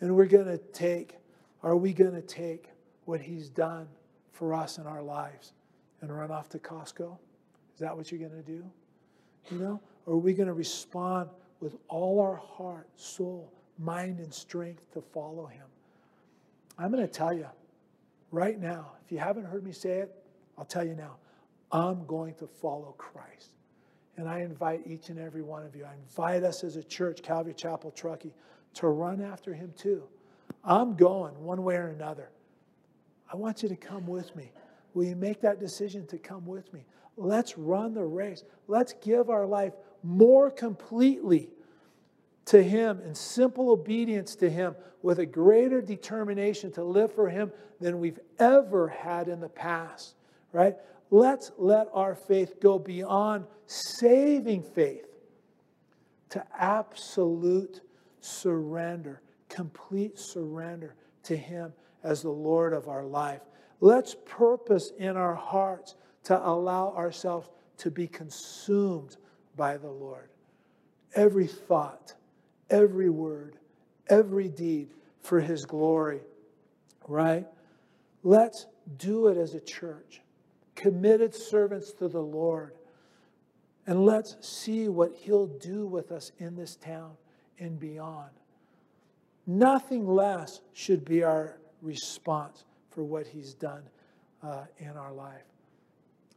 Speaker 1: And we're going to take, are we going to take what he's done for us in our lives and run off to Costco? Is that what you're going to do? You know? Or are we going to respond with all our heart, soul, mind, and strength to follow him? I'm going to tell you right now, if you haven't heard me say it, I'll tell you now. I'm going to follow Christ. And I invite each and every one of you, I invite us as a church, Calvary Chapel Truckee, to run after him too. I'm going one way or another. I want you to come with me. Will you make that decision to come with me? Let's run the race. Let's give our life more completely to Him in simple obedience to Him with a greater determination to live for Him than we've ever had in the past, right? Let's let our faith go beyond saving faith to absolute surrender, complete surrender to Him as the Lord of our life. Let's purpose in our hearts to allow ourselves to be consumed by the Lord. Every thought, every word, every deed for His glory, right? Let's do it as a church, committed servants to the Lord. And let's see what He'll do with us in this town and beyond. Nothing less should be our response for what He's done uh, in our life.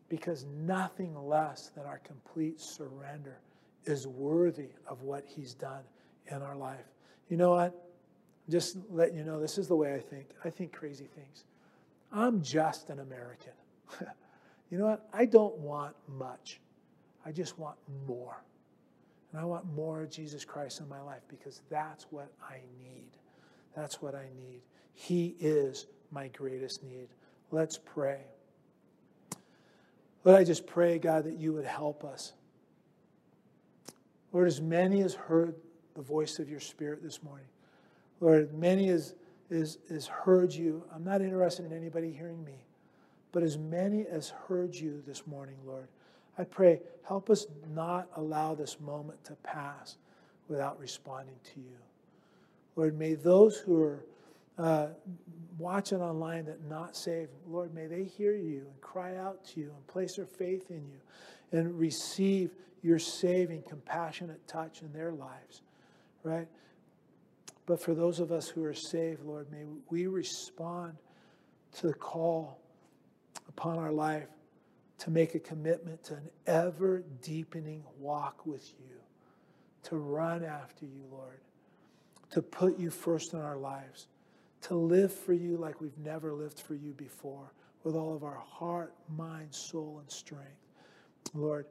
Speaker 1: Because nothing less than our complete surrender is worthy of what He's done in our life. You know what? Just let you know, this is the way I think. I think crazy things. I'm just an American. you know what? I don't want much. I just want more. And I want more of Jesus Christ in my life because that's what I need. That's what I need. He is my greatest need. Let's pray. Lord, I just pray, God, that you would help us. Lord, as many as heard the voice of your Spirit this morning, Lord, many as is, is heard you. I'm not interested in anybody hearing me, but as many as heard you this morning, Lord, I pray, help us not allow this moment to pass without responding to you. Lord, may those who are uh, watching online that not saved, Lord, may they hear you and cry out to you and place their faith in you and receive your saving, compassionate touch in their lives, right? But for those of us who are saved, Lord, may we respond to the call upon our life to make a commitment to an ever deepening walk with you, to run after you, Lord, to put you first in our lives, to live for you like we've never lived for you before, with all of our heart, mind, soul, and strength. Lord,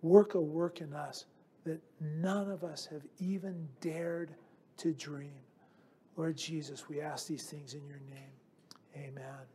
Speaker 1: work a work in us that none of us have even dared to dream. Lord Jesus, we ask these things in your name. Amen.